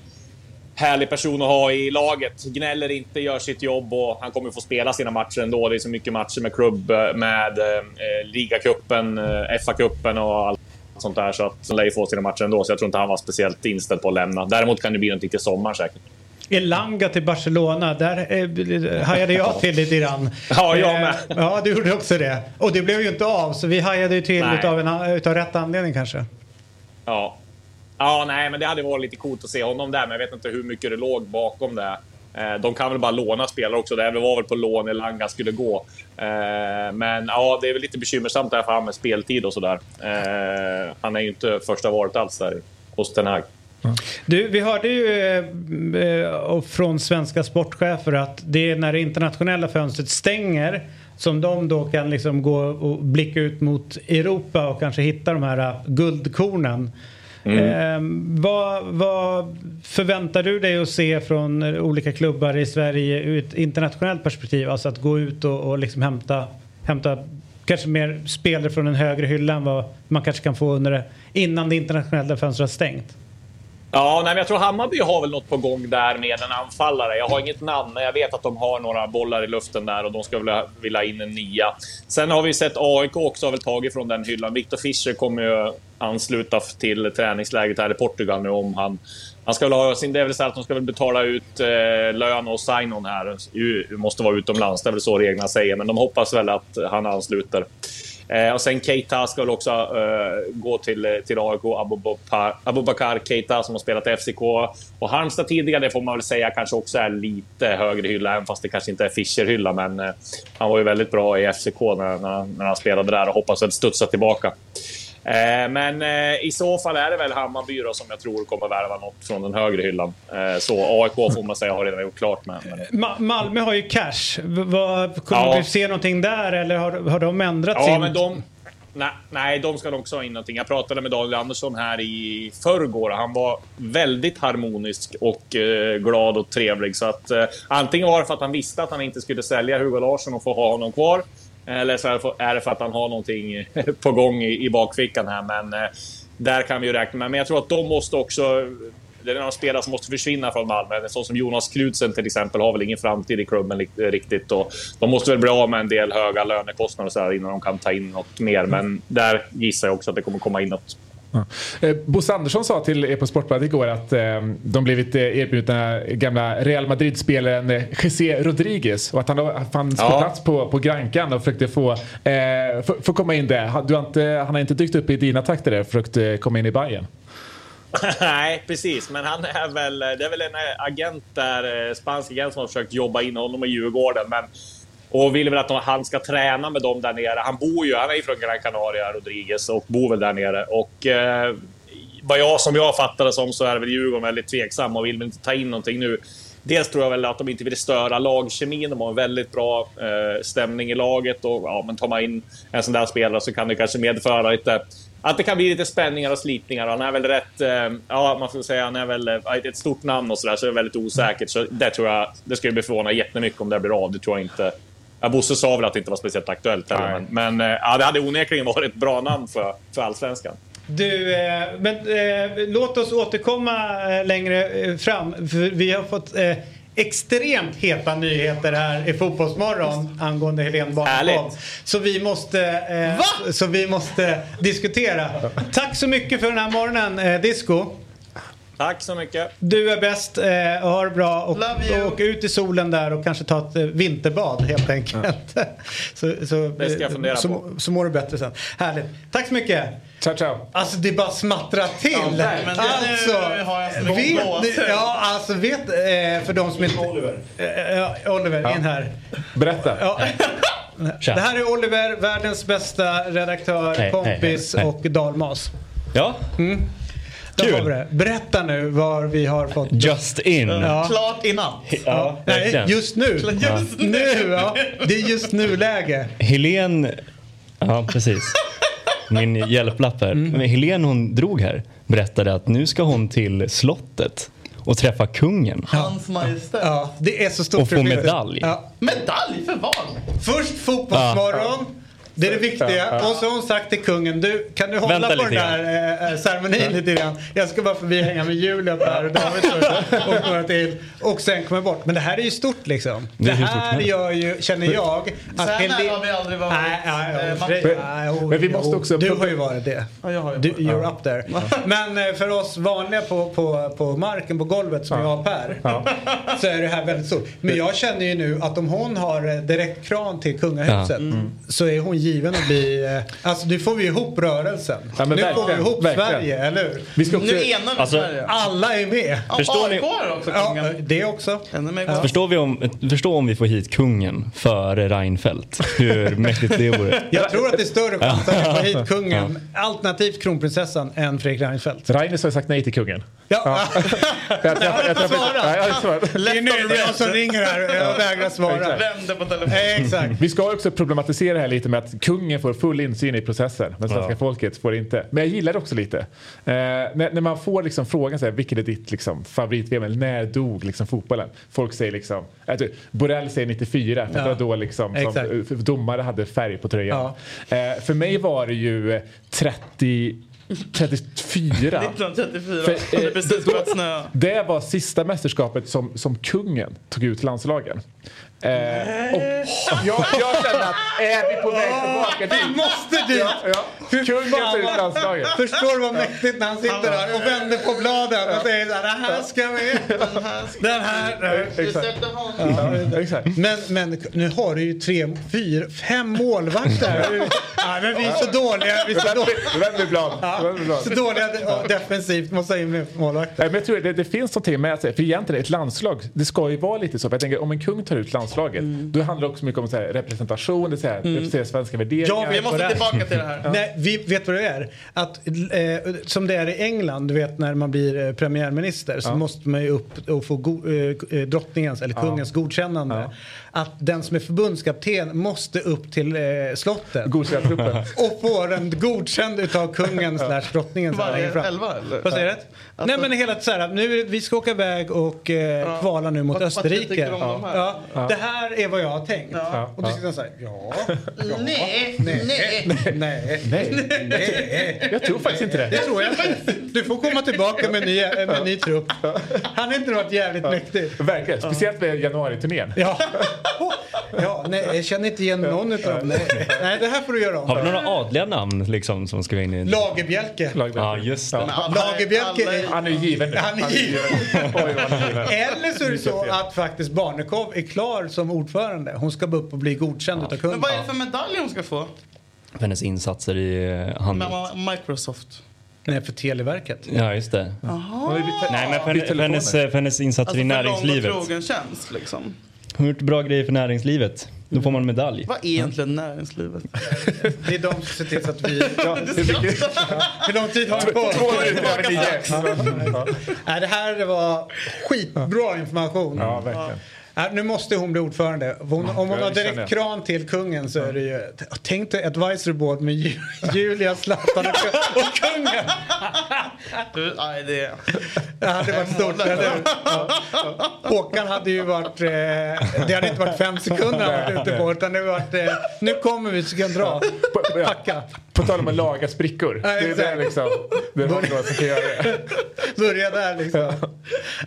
härlig person att ha i laget. Gnäller inte, gör sitt jobb och han kommer få spela sina matcher ändå. Det är så mycket matcher med klubb, eh, med eh, eh, ligacupen, eh, FA-cupen och allt sånt där. Så att han lär ju få sina matcher ändå. Så jag tror inte han var speciellt inställd på att lämna. Däremot kan det bli någonting till sommaren säkert. Elanga till Barcelona, där eh, hajade jag till lite grann. Ja, jag Eh, med. Ja, du gjorde också det. Och det blev ju inte av, så vi hajade ju till Nej. utav, en, utav rätt anledning kanske. Ja. Ja, nej, men det hade varit lite coolt att se honom där, men jag vet inte hur mycket det låg bakom det. Eh, De kan väl bara låna spelare också. Det var väl på lån Elanga skulle gå. Men ja, det är väl lite bekymmersamt där för han med speltid och sådär. Han är ju inte första valet alls där hos Ten Hag. Du, vi hörde ju eh, från svenska sportchefer att det är när det internationella fönstret stänger som de då kan liksom gå och blicka ut mot Europa och kanske hitta de här guldkornen. Mm. Eh, vad, vad förväntar du dig att se från olika klubbar i Sverige ur ett internationellt perspektiv? Alltså att gå ut och, och liksom hämta, hämta kanske mer spelare från en högre hylla än vad man kanske kan få under det, innan det internationella fönstret har stängt. Ja, nej, men jag tror Hammarby har väl något på gång där med en anfallare. Jag har inget namn, men jag vet att de har några bollar i luften där och de ska vilja, vilja in en nia. Sen har vi sett AIK också har väl tagit från den hyllan. Victor Fischer kommer ju ansluta till träningsläget här i Portugal nu om han... Han ska väl ha sin... Det är väl så att de ska väl betala ut eh, lön och sign-on här. U, måste vara utomlands, det är väl så reglerna säger. Men de hoppas väl att han ansluter. Eh, och sen Keita ska väl också eh, gå till, till AIK, Abubakar, Keita som har spelat i FCK och Halmstad tidigare. Det får man väl säga kanske också är lite högre hylla, även fast det kanske inte är Fischer-hylla. Men eh, han var ju väldigt bra i FCK när, när, när han spelade där och hoppas väl studsa tillbaka. Eh, men eh, i så fall är det väl Hammarby då, som jag tror kommer värva något från den högre hyllan. Eh, så AIK får man säga har redan gjort klart med. Men... Ma- Malmö har ju cash. Kommer Ja. vi se någonting där eller har, har de ändrat Ja, sin... men de... Nej, nej, de ska nog också ha in någonting. Jag pratade med Daniel Andersson här i förrgår. Han var väldigt harmonisk och eh, glad och trevlig. Så att, eh, antingen var det för att han visste att han inte skulle sälja Hugo Larsson och få ha honom kvar. Eller så är det för, att han har någonting på gång i, bakfickan här. Men eh, där kan vi ju räkna med. Men jag tror att de måste också... Det är några spelare som måste försvinna från Malmö. En sån som Jonas Knutsen till exempel har väl ingen framtid i klubben eh, riktigt. Och de måste väl bli av med en del höga lönekostnader och så här innan de kan ta in något mer. Men där gissar jag också att det kommer komma in något. Eh, Bosse Andersson sa till er på Sportbladet igår att eh, de blivit eh, erbjudna gamla Real Madrid-spelaren eh, José Rodriguez och att han då fanns på Ja. plats på, på Grankan och försökte få, eh, få, få komma in där. Han- Du har inte, han har inte dykt upp i dina takter där och försökt komma in i Bayern. Nej, precis. Men han är väl, det är väl en agent där, spansk agent som har försökt jobba in honom i Djurgården. Men, och vill väl att han ska träna med dem där nere. Han bor ju, han är ju från Gran Canaria, Rodriguez, och bor väl där nere. Och eh, vad jag, som jag fattar det som så är väl Djurgården väldigt tveksam och vill väl inte ta in någonting nu. Dels tror jag väl att de inte vill störa lagkemin. De har en väldigt bra eh, stämning i laget och ja, men tar man in en sån där spelare så kan det kanske medföra lite att det kan bli lite spänningar och slitningar. Han är väl rätt, eh, ja man får säga, han är väl eh, ett stort namn och sådär, så det är väldigt osäkert. Så det tror jag, det skulle bli förvåna jättemycket om det blir av. Det tror jag inte. Ja, Bosse sa väl att det inte var speciellt aktuellt heller, men, men eh, ja, det hade onekligen varit ett bra namn för, för Allsvenskan. Du, eh, men eh, låt oss återkomma längre fram. För vi har fått eh, extremt heta nyheter här i Fotbollsmorgon angående Helene Barnekow. Så vi måste, eh, så vi måste diskutera. Tack så mycket för den här morgonen, eh, Disco. Tack så mycket. Du är bäst, eh, ha det bra och, Love you. och ut i solen där och kanske ta ett eh, vinterbad helt enkelt. så, så, Det ska jag fundera så, på. Så mår du bättre sen. Härligt. Tack så mycket. Ciao, ciao. Alltså det bara smattrar till. Ja, nej, men det- alltså, nu har jag så vet, ni- ja, alltså vet, eh, för de som inte... Oliver. Ja, Oliver, in här. Berätta. Ja. Det här är Oliver, världens bästa redaktör, Hej, kompis hej. och dalmas. Ja, Mm. Kul. Berätta nu var vi har fått... just in. Ja. Klart i natt. Ja, Nej, just nu. Just nu. ja. Det är just nu-läge. Helen, ja precis. Min hjälplapp här. Mm. Helen hon drog här berättade att nu ska hon till slottet och träffa kungen. Hans Majestät. Ja, det är så stort. Och få medalj. Ja. Medalj för vad? Först fotbollsmorgon. Det är det viktiga. Och så har hon sagt till kungen, du kan du hålla Vänta på den där eh, ceremonin lite grann. Jag ska bara förbi hänga med Julia Per och David och, och några till. Och sen kommer jag bort. Men det här är ju stort liksom. Det Det, här gör ju, känner jag, Så att här nära har vi aldrig varit. Nej, nej, Eh, nej, nej, nej, oh, Men vi måste också- Du har ju varit det. Ja, jag har ju Du, varit. you're up there. Men eh, för oss vanliga på, på, på marken, på golvet som jag och Per. Så är det här väldigt stort. Men jag känner ju nu att om hon har eh, direkt kran till kungahuset. Så är hon given att bli... eh, Alltså nu får vi ihop rörelsen. Ja, nu får vi ihop verkligen. Sverige, eller hur? Vi ska också... Nu enar vi Alltså- Sverige. Alla är med. Ja, Förstår ni- också Ja, kungen. det också. Ännu mer kvar. Förstår vi om, förstå om vi får hit kungen före Reinfeldt. Hur mäktigt det vore. Jag tror att det är större chans att vi får hit kungen, alternativt kronprinsessan, än Fredrik Reinfeldt. Reiners har sagt nej till kungen. Ja, Jag, jag, jag, jag, jag, Svara. Nej, jag har inte svarat. det är nu det är någon som ringer här och jag vägrar svara. Vänder på telefonen. Exakt. Vi ska också problematisera det här lite med att kungen får full insyn i processen men svenska Ja. folket får inte. Men jag gillar det också lite. Eh, när, när man får liksom frågan så här, vilket är ditt liksom, favorit-VM? Eller när dog liksom, fotbollen? Folk säger liksom, äh, du, Borrell säger 94 för Ja. det var då liksom, som, eh, domare hade färg på tröjan. Eh, för mig var det ju eh, 30 34. 1934. För, det eh, är precis då-. Det var sista mästerskapet som, som kungen tog ut landslagen. Eh, och jag, jag känner att är vi på väg tillbaka dit? Vi måste dit! Ja, ja. Kungen tar ut landslaget. Förstår du vad mäktigt när han sitter där och vänder på bladen och säger så här, det här ska vi. Den här. Exakt. Ja, exakt. Men, men nu har du ju tre, fyra, fem målvakter. Ja, men vi är så dåliga. Vi är så dåliga. Ja, så dåliga ja, defensivt måste jag in med målvakter. Nej, men jag tror det, det finns någonting med att säga, för egentligen ett landslag, det ska ju vara lite så. För jag tänker om en kung tar ut landslaget, då handlar det också mycket om så här, representation, det är så här, representera svenska värderingar. Vet Vi måste tillbaka till det här. Nej, vi vet vad det är. Att, eh, som det är i England, du vet när man blir eh, premiärminister så Ja. måste man ju upp och få go- eh, eh, drottningens eller kungens godkännande. Att den som är förbundskapten måste upp till eh, slottet. Godkänna truppen. och få den godkänd utav kungen slash drottningen. Varje elva eller? Vad säger du? Nej men hela så här, nu, vi ska åka iväg och eh, kvala nu mot Österrike. du om de? Ja. Det här är vad jag har tänkt. Ja. Och då sitter han så här, ja, ja, Nej, nej, nej. nej, Nej, nej. jag tror faktiskt inte Det det. tror jag. Du får komma tillbaka med en ny, med en ny trupp. Han är inte varit jävligt mäktig. Verkligen, speciellt med januari-turnén. Ja. ja, nej, jag känner inte igen någon utav dem. Nej. nej, det här får du göra Har vi om. några adliga namn liksom som ska in i... Lagerbjälke. Ja, just det. Lagerbjälke är... Han är given nu. Han är given. Eller så är det så att faktiskt Barnekow är klar som ordförande. Hon ska upp och bli godkänd utav Men kungen. vad är det för medalj hon ska få? För hennes insatser i eh, handel. Microsoft. Nej, för Televerket. Ja, just det. Jaha. Nej, men för, för, hennes, för hennes insatser Alltså i för lång och näringslivet. trogen tjänst liksom. Hon har gjort bra grejer för näringslivet. Då får man medalj. Vad är egentligen näringslivet? Det är de som ser till så att vi... Ja, det är mycket. Hur lång tid har vi på oss? Två minuter över nio. Nej, det här var skitbra information. Ja, verkligen. Nej, nu måste hon bli ordförande. Hon, om hon Ja, har direkt kran till kungen så är det ju... Tänk dig advisory board med Ju- Julia, Zlatan och, kungen. Du, nej, det... Det hade varit stort, eller? Ja. Håkan hade ju varit... Eh, det hade inte varit fem sekunder han varit ute på utan det hade varit... Eh, nu kommer vi så kan dra. Packa. På tal om att laga sprickor. Ja, Det är det liksom. Det är någon som kan göra det. Börja där liksom.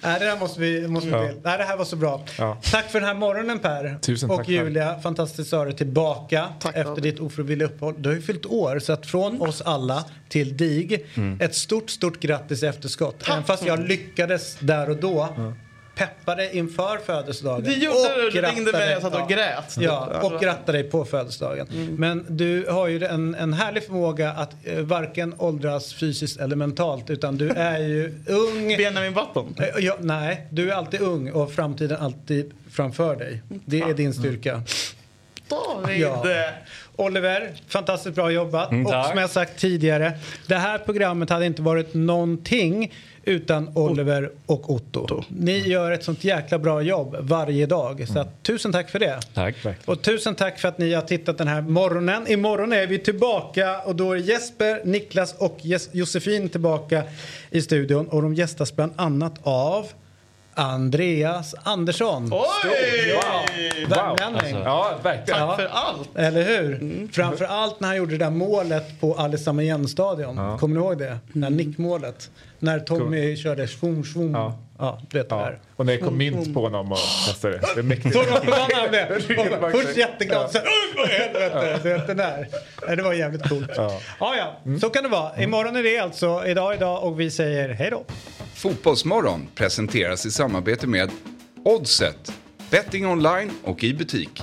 Nej, det här måste vi, måste vi Ja. till. Nej, det här var så bra. Ja. Tack för den här morgonen Per. Tusen och tack. Julia, fantastiskt att ha dig tillbaka efter ditt ofrivilliga uppehåll. Du har ju fyllt år så att från oss alla till dig, Mm. ett stort, stort grattis i efterskott. Även fast jag lyckades där och då peppa dig inför födelsedagen. Det gjorde Och du, du ringde mig och satt och grät. Ja, och gratta dig på födelsedagen. Mm. Men du har ju en, en härlig förmåga att eh, varken åldras fysiskt eller mentalt utan du är ju ung. Benjamin Button? Eh, Ja, nej, du är alltid ung och framtiden alltid framför dig. Det är din styrka. David! Ja. Oliver, fantastiskt bra jobbat. Mm, och som jag sagt tidigare, det här programmet hade inte varit någonting utan Oliver och Otto. Ni gör ett sånt jäkla bra jobb varje dag. Så att, tusen tack för det. Tack. Och tusen tack för att ni har tittat den här morgonen. Imorgon är vi tillbaka och då är Jesper, Niklas och Josefin tillbaka i studion. Och de gästas bland annat av Andreas Andersson. Oj! Ja, värmlänning. Ja, verkligen. Ja. För allt! Eller hur? Framför allt när han gjorde det där målet på Alessandro stadion Kommer ni ihåg det? Det där nickmålet. När Tommy körde svung, svung. Ja. Ja. du vet det Ja. där. Och när det kom mint på honom och testade det. Det är mäktigt. Det. Ja. Först jätteglad, sen vad i helvete. Den där. Det var jävligt coolt. Ja, ja, så kan det vara. Imorgon är det alltså idag, idag och vi säger hej då. Fotbollsmorgon presenteras i samarbete med Oddset, betting online och i butik.